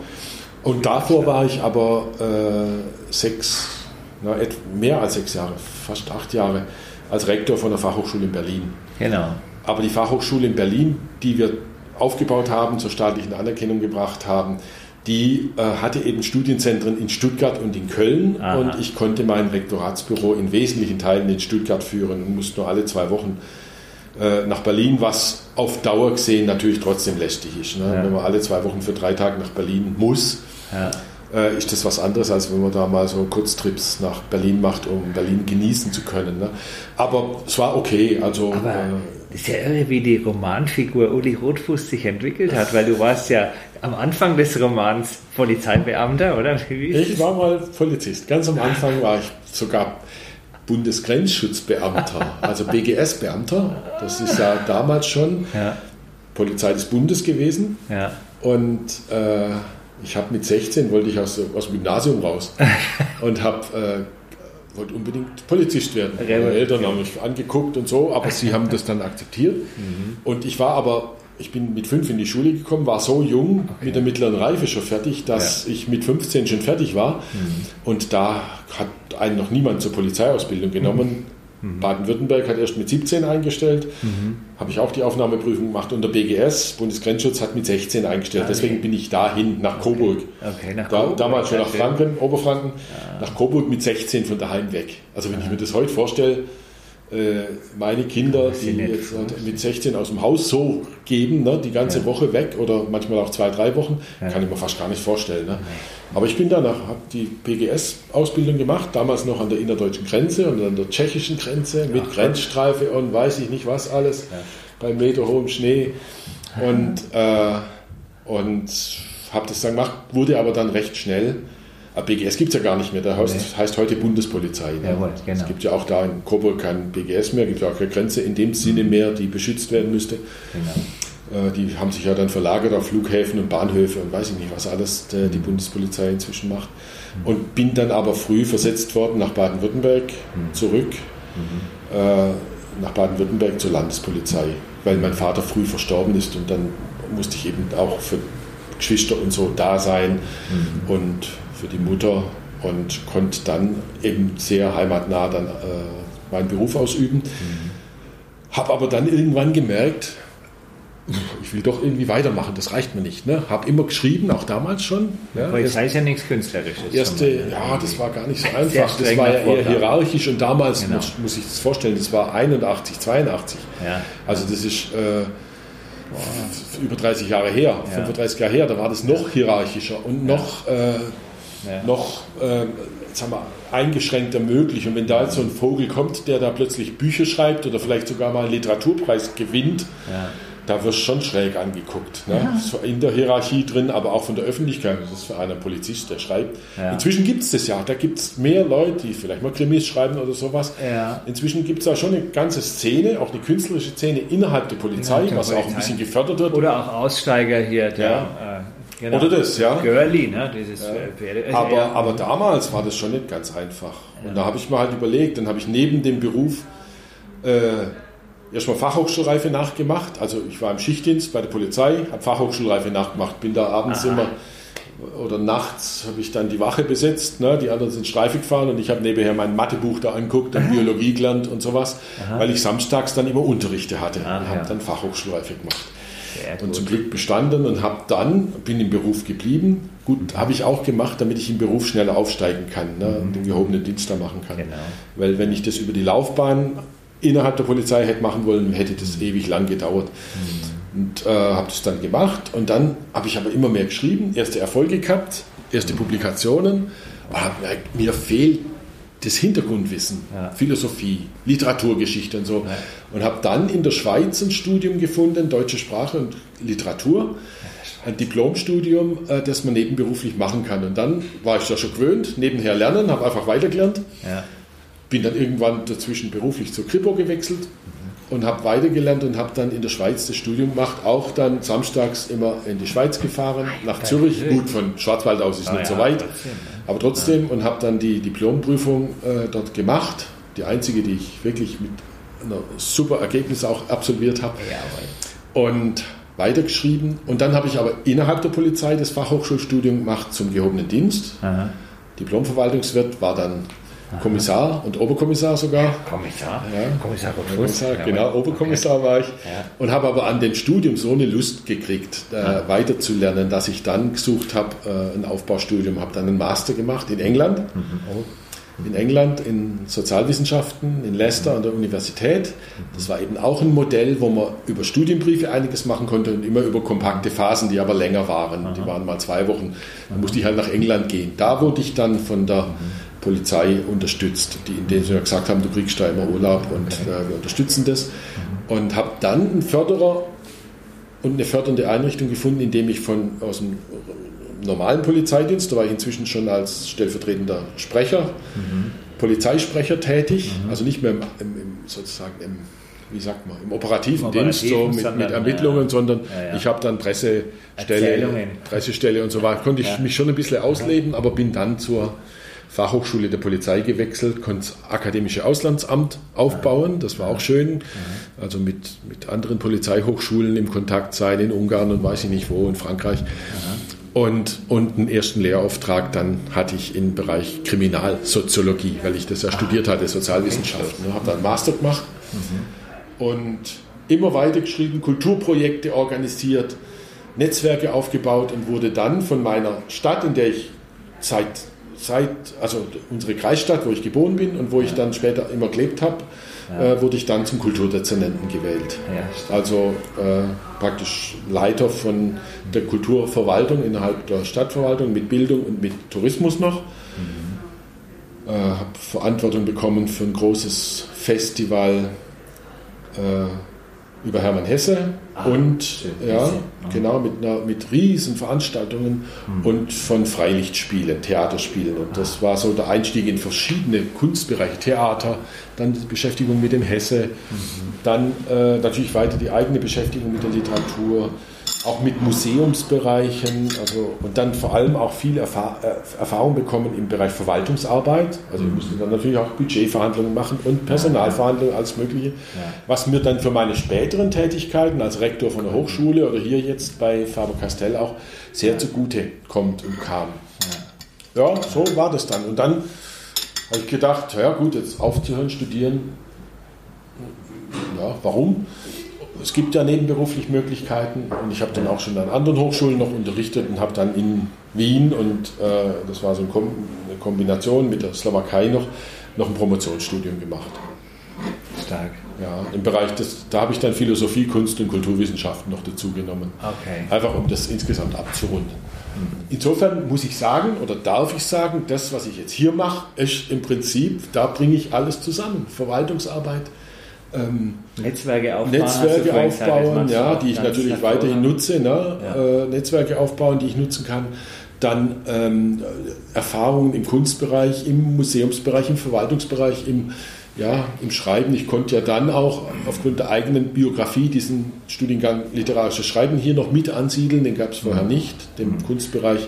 Und davor war ich aber äh, sechs na, mehr als sechs Jahre, fast acht Jahre, als Rektor von der Fachhochschule in Berlin. Genau. Aber die Fachhochschule in Berlin, die wir aufgebaut haben, zur staatlichen Anerkennung gebracht haben, die äh, hatte eben Studienzentren in Stuttgart und in Köln Aha. und ich konnte mein Rektoratsbüro in wesentlichen Teilen in Stuttgart führen und musste nur alle zwei Wochen äh, nach Berlin, was auf Dauer gesehen natürlich trotzdem lästig ist. Ne? Ja. Wenn man alle zwei Wochen für drei Tage nach Berlin muss, ja äh, ist das was anderes, als wenn man da mal so Kurztrips nach Berlin macht, um Berlin genießen zu können. Ne? Aber es war okay. Also, Aber äh, ist ja irre, wie die Romanfigur Uli Rotfuß sich entwickelt hat, weil du warst ja am Anfang des Romans Polizeibeamter, oder? ich war mal Polizist. Ganz am Anfang war ich sogar Bundesgrenzschutzbeamter, also BGS-Beamter. Das ist ja damals schon ja. Polizei des Bundes gewesen. Ja. Und äh, ich habe mit 16 wollte ich aus, aus dem Gymnasium raus und habe äh, wollte unbedingt Polizist werden. Meine Eltern haben mich angeguckt und so, aber sie haben das dann akzeptiert. Mhm. Und ich war aber, ich bin mit fünf in die Schule gekommen, war so jung okay. mit der mittleren Reife schon fertig, dass ja. ich mit 15 schon fertig war. Mhm. Und da hat einen noch niemand zur Polizeiausbildung genommen. Mhm. Mhm. Baden-Württemberg hat erst mit 17 eingestellt, mhm. habe ich auch die Aufnahmeprüfung gemacht und der BGS, Bundesgrenzschutz, hat mit 16 eingestellt. Ah, okay. Deswegen bin ich dahin, nach. Coburg. Okay, nach da, Coburg. Damals schon nach Franken, Oberfranken, ja. nach Coburg mit 16 von daheim weg. Also wenn ja. ich mir das heute vorstelle, meine Kinder, die jetzt mit 16 aus dem Haus so geben, ne, die ganze ja. Woche weg oder manchmal auch zwei, drei Wochen, kann ich mir fast gar nicht vorstellen. Ne? Aber ich bin danach, habe die PGS-Ausbildung gemacht, damals noch an der innerdeutschen Grenze und an der tschechischen Grenze mit ja. Grenzstreife und weiß ich nicht was alles, ja. bei meterhohem Schnee. Und, äh, und habe das dann gemacht, wurde aber dann recht schnell. BGS gibt es ja gar nicht mehr, der heißt, nee. heißt heute Bundespolizei. Ne? Jawohl, genau. Es gibt ja auch da in Coburg kein BGS mehr, gibt ja auch keine Grenze in dem Sinne mehr, die beschützt werden müsste. Genau. Äh, die haben sich ja dann verlagert auf Flughäfen und Bahnhöfe und weiß ich nicht, was alles die mhm. Bundespolizei inzwischen macht. Mhm. Und bin dann aber früh versetzt worden nach Baden-Württemberg mhm. zurück, äh, nach Baden-Württemberg zur Landespolizei, weil mein Vater früh verstorben ist und dann musste ich eben auch für Geschwister und so da sein und für die Mutter und konnte dann eben sehr heimatnah dann äh, meinen Beruf ausüben. Mhm. Habe aber dann irgendwann gemerkt, ich will doch irgendwie weitermachen, das reicht mir nicht. Ne? Habe immer geschrieben, auch damals schon. Ja, Aber das heißt ja nichts Künstlerisches. Erste, ja, das war gar nicht so einfach. Das war ja eher hierarchisch und damals, genau. muss, muss, ich das vorstellen, das war 81, 82. Ja. Also das ist äh, über 30 Jahre her, ja. 35 Jahre her, da war das noch hierarchischer und noch, äh, noch äh, sagen wir, eingeschränkter möglich. Und wenn da jetzt so ein Vogel kommt, der da plötzlich Bücher schreibt oder vielleicht sogar mal einen Literaturpreis gewinnt, ja da wirst du schon schräg angeguckt. Ne? Ja. So in der Hierarchie drin, aber auch von der Öffentlichkeit. Das ist für einen Polizist, der schreibt. Ja. Inzwischen gibt es das ja. Da gibt es mehr Leute, die vielleicht mal Krimis schreiben oder sowas. Ja. Inzwischen gibt es da schon eine ganze Szene, auch eine künstlerische Szene innerhalb der Polizei, der was Polizei. auch ein bisschen gefördert wird. Oder auch Aussteiger hier. Der, äh, Genau. Oder das, ja. Girly, ne? Dieses ja. Pferde. Also aber, ja. aber damals war das schon nicht ganz einfach. Und da habe ich mir halt überlegt, dann habe ich neben dem Beruf äh, erstmal Fachhochschulreife nachgemacht. Also ich war im Schichtdienst bei der Polizei, habe Fachhochschulreife nachgemacht, bin da abends Aha. immer oder nachts habe ich dann die Wache besetzt, ne? die anderen sind Streife gefahren und ich habe nebenher mein Mathebuch da anguckt und Biologie gelernt und sowas, Aha. weil ich samstags dann immer Unterrichte hatte ah, und habe ja. dann Fachhochschulreife gemacht. Und zum Glück bestanden und habe dann, bin im Beruf geblieben. Gut, habe ich auch gemacht, damit ich im Beruf schneller aufsteigen kann, ne? Mhm. den gehobenen Dienst da machen kann. Genau. Weil wenn ich das über die Laufbahn innerhalb der Polizei hätte machen wollen, hätte das mhm. ewig lang gedauert. Mhm. Und äh, habe das dann gemacht und dann habe ich aber immer mehr geschrieben, erste Erfolge gehabt, erste Publikationen. Aber mir fehlt das Hintergrundwissen, ja. Philosophie, Literaturgeschichte und so. Ja. Und habe dann in der Schweiz ein Studium gefunden, deutsche Sprache und Literatur, ein Diplomstudium, äh, das man nebenberuflich machen kann. Und dann war ich da schon gewöhnt, nebenher lernen, habe einfach weitergelernt. Ja. Bin dann irgendwann dazwischen beruflich zur Kripo gewechselt und habe weitergelernt und habe dann in der Schweiz das Studium gemacht, auch dann samstags immer in die Schweiz gefahren, nach Zürich, gut, von Schwarzwald aus ist ah, nicht ja, so weit, trotzdem, aber trotzdem und habe dann die Diplomprüfung äh, dort gemacht, die einzige, die ich wirklich mit einem super Ergebnis auch absolviert habe und weitergeschrieben. Und dann habe ich aber innerhalb der Polizei das Fachhochschulstudium gemacht zum gehobenen Dienst. Aha. Diplomverwaltungswirt war dann Kommissar und Oberkommissar sogar. Kommissar? Ja. Kommissar Kommissar, genau, Oberkommissar okay. war ich. Und habe aber an dem Studium so eine Lust gekriegt, äh, weiterzulernen, dass ich dann gesucht habe, äh, ein Aufbaustudium, habe dann einen Master gemacht in England. Mhm. Oh. In England in Sozialwissenschaften, in Leicester an der Universität. Das war eben auch ein Modell, wo man über Studienbriefe einiges machen konnte und immer über kompakte Phasen, die aber länger waren. Die waren mal zwei Wochen. Da musste ich halt nach England gehen. Da wurde ich dann von der mhm Polizei unterstützt, die in dem Sinne gesagt haben, du kriegst da immer Urlaub und äh, wir unterstützen das. Mhm. Und habe dann einen Förderer und eine fördernde Einrichtung gefunden, indem ich von aus dem normalen Polizeidienst, da war ich inzwischen schon als stellvertretender Sprecher, mhm. Polizeisprecher tätig, mhm. also nicht mehr im, im, im sozusagen im wie sagt man, im operativen, operativen Dienst, so mit, mit Ermittlungen, ja, sondern ja, ja. ich habe dann Pressestelle, Pressestelle und so weiter, konnte ich mich schon ein bisschen ausleben, aber bin dann zur Fachhochschule der Polizei gewechselt, konnte das akademische Auslandsamt aufbauen, das war auch schön. Also mit, mit anderen Polizeihochschulen im Kontakt sein, in Ungarn und weiß ich nicht wo, in Frankreich. Und, und einen ersten Lehrauftrag dann hatte ich im Bereich Kriminalsoziologie, weil ich das ja studiert hatte, Sozialwissenschaften. Habe dann Master gemacht und immer weiter geschrieben, Kulturprojekte organisiert, Netzwerke aufgebaut und wurde dann von meiner Stadt, in der ich seit seit, also unsere Kreisstadt, wo ich geboren bin und wo ich dann später immer gelebt habe, ja. äh, wurde ich dann zum Kulturdezernenten gewählt. Ja, also äh, praktisch Leiter von der Kulturverwaltung innerhalb der Stadtverwaltung mit Bildung und mit Tourismus noch. Mhm. Äh, habe Verantwortung bekommen für ein großes Festival äh, über Hermann Hesse ah, und schön. ja, Hesse. genau mit, einer, mit riesen Veranstaltungen mhm. und von Freilichtspielen, Theaterspielen und ah. das war so der Einstieg in verschiedene Kunstbereiche, Theater, dann die Beschäftigung mit dem Hesse, mhm. dann äh, natürlich weiter die eigene Beschäftigung mit der Literatur, auch mit Museumsbereichen also, und dann vor allem auch viel Erfahr äh, Erfahrung bekommen im Bereich Verwaltungsarbeit. Also ich musste dann natürlich auch Budgetverhandlungen machen und Personalverhandlungen, alles Mögliche, was mir dann für meine späteren Tätigkeiten als Rektor von der Hochschule oder hier jetzt bei Faber-Castell auch sehr zugute kommt und kam. Ja, so war das dann. Und dann habe ich gedacht, ja gut, jetzt aufzuhören, studieren, ja, warum? Es gibt ja nebenberuflich Möglichkeiten und ich habe dann auch schon an anderen Hochschulen noch unterrichtet und habe dann in Wien und äh, das war so eine Kombination mit der Slowakei noch, noch ein Promotionsstudium gemacht. Stark. Ja, im Bereich des, da habe ich dann Philosophie, Kunst und Kulturwissenschaften noch dazu genommen. Okay. Einfach um das insgesamt abzurunden. Insofern muss ich sagen oder darf ich sagen, das, was ich jetzt hier mache, ist im Prinzip, da bringe ich alles zusammen. Verwaltungsarbeit, ähm, Netzwerke aufbauen, Netzwerke aufbauen ja, die ich natürlich weiterhin nutze, ne? Ja. Äh, Netzwerke aufbauen, die ich nutzen kann. Dann ähm, Erfahrungen im Kunstbereich, im Museumsbereich, im Verwaltungsbereich, im, ja, im Schreiben. Ich konnte ja dann auch aufgrund der eigenen Biografie diesen Studiengang literarisches Schreiben hier noch mit ansiedeln. Den gab es vorher mhm. nicht, den mhm. Kunstbereich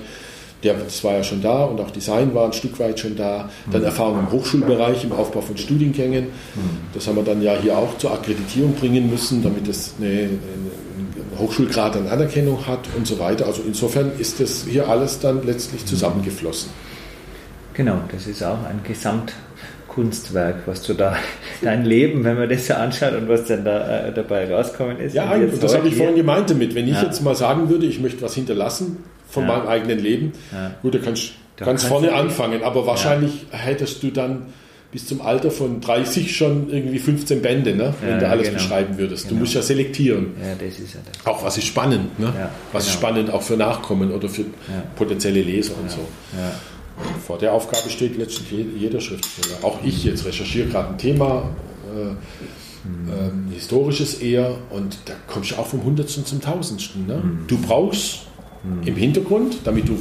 der, das war ja schon da und auch Design war ein Stück weit schon da. Dann mhm. Erfahrung im Hochschulbereich, im Aufbau von Studiengängen. Mhm. Das haben wir dann ja hier auch zur Akkreditierung bringen müssen, damit es eine, eine Hochschulgrad an Anerkennung hat und so weiter. Also insofern ist das hier alles dann letztlich zusammengeflossen. Genau, das ist auch ein Gesamtkunstwerk, was du da, dein Leben, wenn man das so anschaut und was dann da äh, dabei rauskommen ist. Ja, und, und das habe ich vorhin gemeint damit. Wenn ich ja. jetzt mal sagen würde, ich möchte was hinterlassen von ja. meinem eigenen Leben, ja. gut, da kannst du ganz vorne anfangen, aber wahrscheinlich hättest du dann bis zum Alter von 30 schon irgendwie 15 Bände, ne? wenn du alles genau. beschreiben würdest. Genau. Du musst ja selektieren. Ja, das ist ja das. Auch was ist spannend, ne? Was genau. ist spannend auch für Nachkommen oder für potenzielle Leser und so. Vor der Aufgabe steht letztlich jeder Schriftsteller. Auch ich jetzt recherchiere gerade ein Thema, äh, mhm. äh, historisches eher, und da kommst du auch vom Hundertsten zum Tausendsten. Ne? Mhm. Du brauchst mhm. im Hintergrund, damit du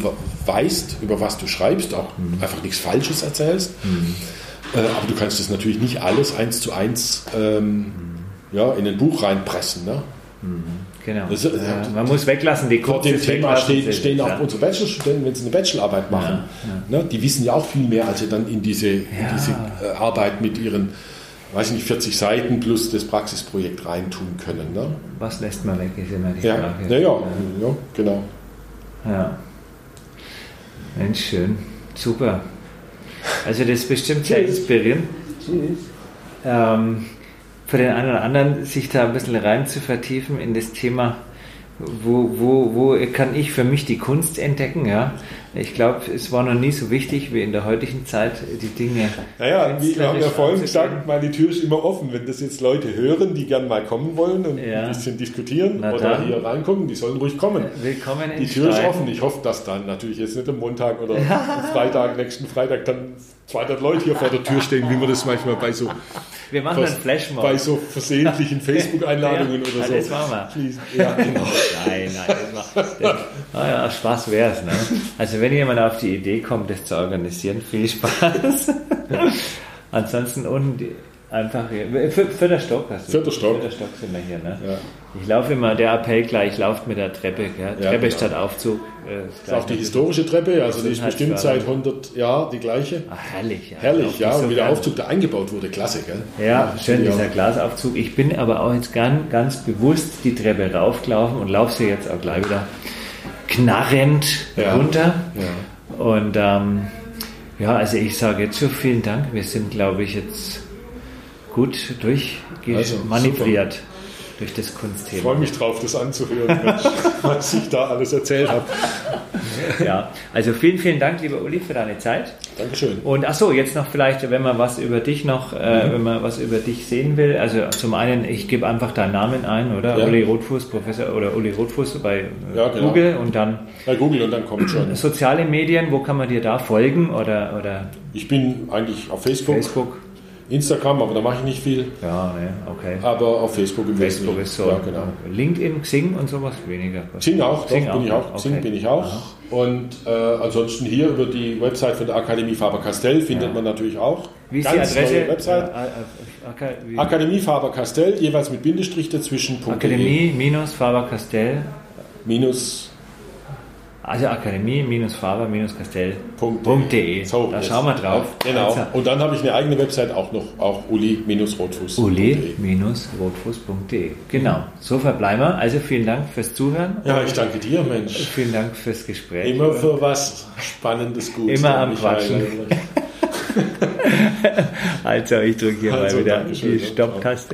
weißt, über was du schreibst, auch mhm. einfach nichts Falsches erzählst. Mhm. Äh, aber du kannst das natürlich nicht alles eins zu eins ähm, ja, in ein Buch reinpressen. Ne? Mhm. Genau. Das, äh, ja, man muss weglassen, die Vor dem Thema stehen, stehen auch ja. unsere Bachelorstudenten, wenn sie eine Bachelorarbeit machen. Ja, ne, die wissen ja auch viel mehr, als sie dann in diese, in diese äh, Arbeit mit ihren, weiß ich nicht, 40 Seiten plus das Praxisprojekt reintun können. Ne? Was lässt man weg, ist immer die ja. Frage. Ja, ja, ja, genau. Ja. Mensch, schön. Super. Also das ist bestimmt sehr inspirierend. Tschüss. Ähm, für den einen oder anderen, sich da ein bisschen rein zu vertiefen in das Thema wo, wo, wo kann ich für mich die Kunst entdecken? Ja? Ich glaube, es war noch nie so wichtig wie in der heutigen Zeit, die Dinge. Naja, wir haben ja vorhin gesagt, meine Tür ist immer offen. Wenn das jetzt Leute hören, die gern mal kommen wollen und ja. ein bisschen diskutieren Na oder dann. hier reingucken, die sollen ruhig kommen. Willkommen in Die Tür Stein. ist offen. Ich hoffe, dass dann natürlich jetzt nicht am Montag oder am Freitag, nächsten Freitag dann 200 Leute hier vor der Tür stehen, wie man das manchmal bei so wir machen einen Flashmob. Bei so versehentlichen Facebook-Einladungen ja, oder so. Das machen wir. Ja, genau. nein, nein, das macht, das, ah ja, Spaß wäre es. Ne? Also wenn jemand auf die Idee kommt, das zu organisieren, viel Spaß. Ansonsten unten Einfach hier. Vierter Stock hast du. Vierter Stock. Vierter Stock sind wir hier. Ne? Ja. Ich laufe immer, der Appell gleich, lauft mit der Treppe. Ja? Treppe ja, genau. statt Aufzug. Äh, das ist auch die historische Treppe, also die ist bestimmt seit 100 Jahren die gleiche. Ach, herrlich. Ja. Herrlich, ja. Und wie der Aufzug da eingebaut wurde, klasse, gell? Ja, ja schön, dieser Glasaufzug. Ich bin aber auch jetzt ganz, ganz bewusst die Treppe raufgelaufen und laufe sie jetzt auch gleich wieder knarrend runter. Und ähm, ja, also ich sage jetzt schon vielen Dank. Wir sind, glaube ich, jetzt gut durchmanövriert also, durch das Kunstthema. Ich freue mich drauf, das anzuhören, was ich da alles erzählt habe. Ja, also vielen, vielen Dank, lieber Uli, für deine Zeit. Dankeschön. Und ach so, jetzt noch vielleicht, wenn man was über dich noch, äh, mhm. wenn man was über dich sehen will. Also zum einen, ich gebe einfach deinen Namen ein, oder? Ja. Uli Rotfuß, Professor oder Uli Rotfuß bei äh, ja, genau. Google und dann. Bei Google und dann kommt schon. Soziale Medien, wo kann man dir da folgen oder? oder? Ich bin eigentlich auf Facebook. Facebook. Instagram, aber da mache ich nicht viel. Ja, ne, okay. Aber auf Facebook im Facebook ist so. Ja, genau. LinkedIn, Xing und sowas weniger. Xing auch, Xing doch, auch, bin ich auch. Okay. Xing bin ich auch. Aha. Und äh, ansonsten hier über die Website von der Akademie Faber-Castell findet ja. man natürlich auch. Wie ist Ganz die Adresse? Website. Ja, äh, Akademie Faber-Castell, jeweils mit Bindestrich dazwischen. Akademie minus Faber-Castell. Minus also akademie-faber-castell.de. So, da schauen wir drauf. Ja, genau. Also, und dann habe ich eine eigene Website auch noch, auch uli-rotfuß. uli-rotfuß.de. Genau. So verbleiben wir. Also vielen Dank fürs Zuhören. Ja, ich danke dir, Mensch. Vielen Dank fürs Gespräch. Immer für was Spannendes, Gutes. Immer am Quatschen. also, ich drücke hier also, mal wieder die Stopptaste.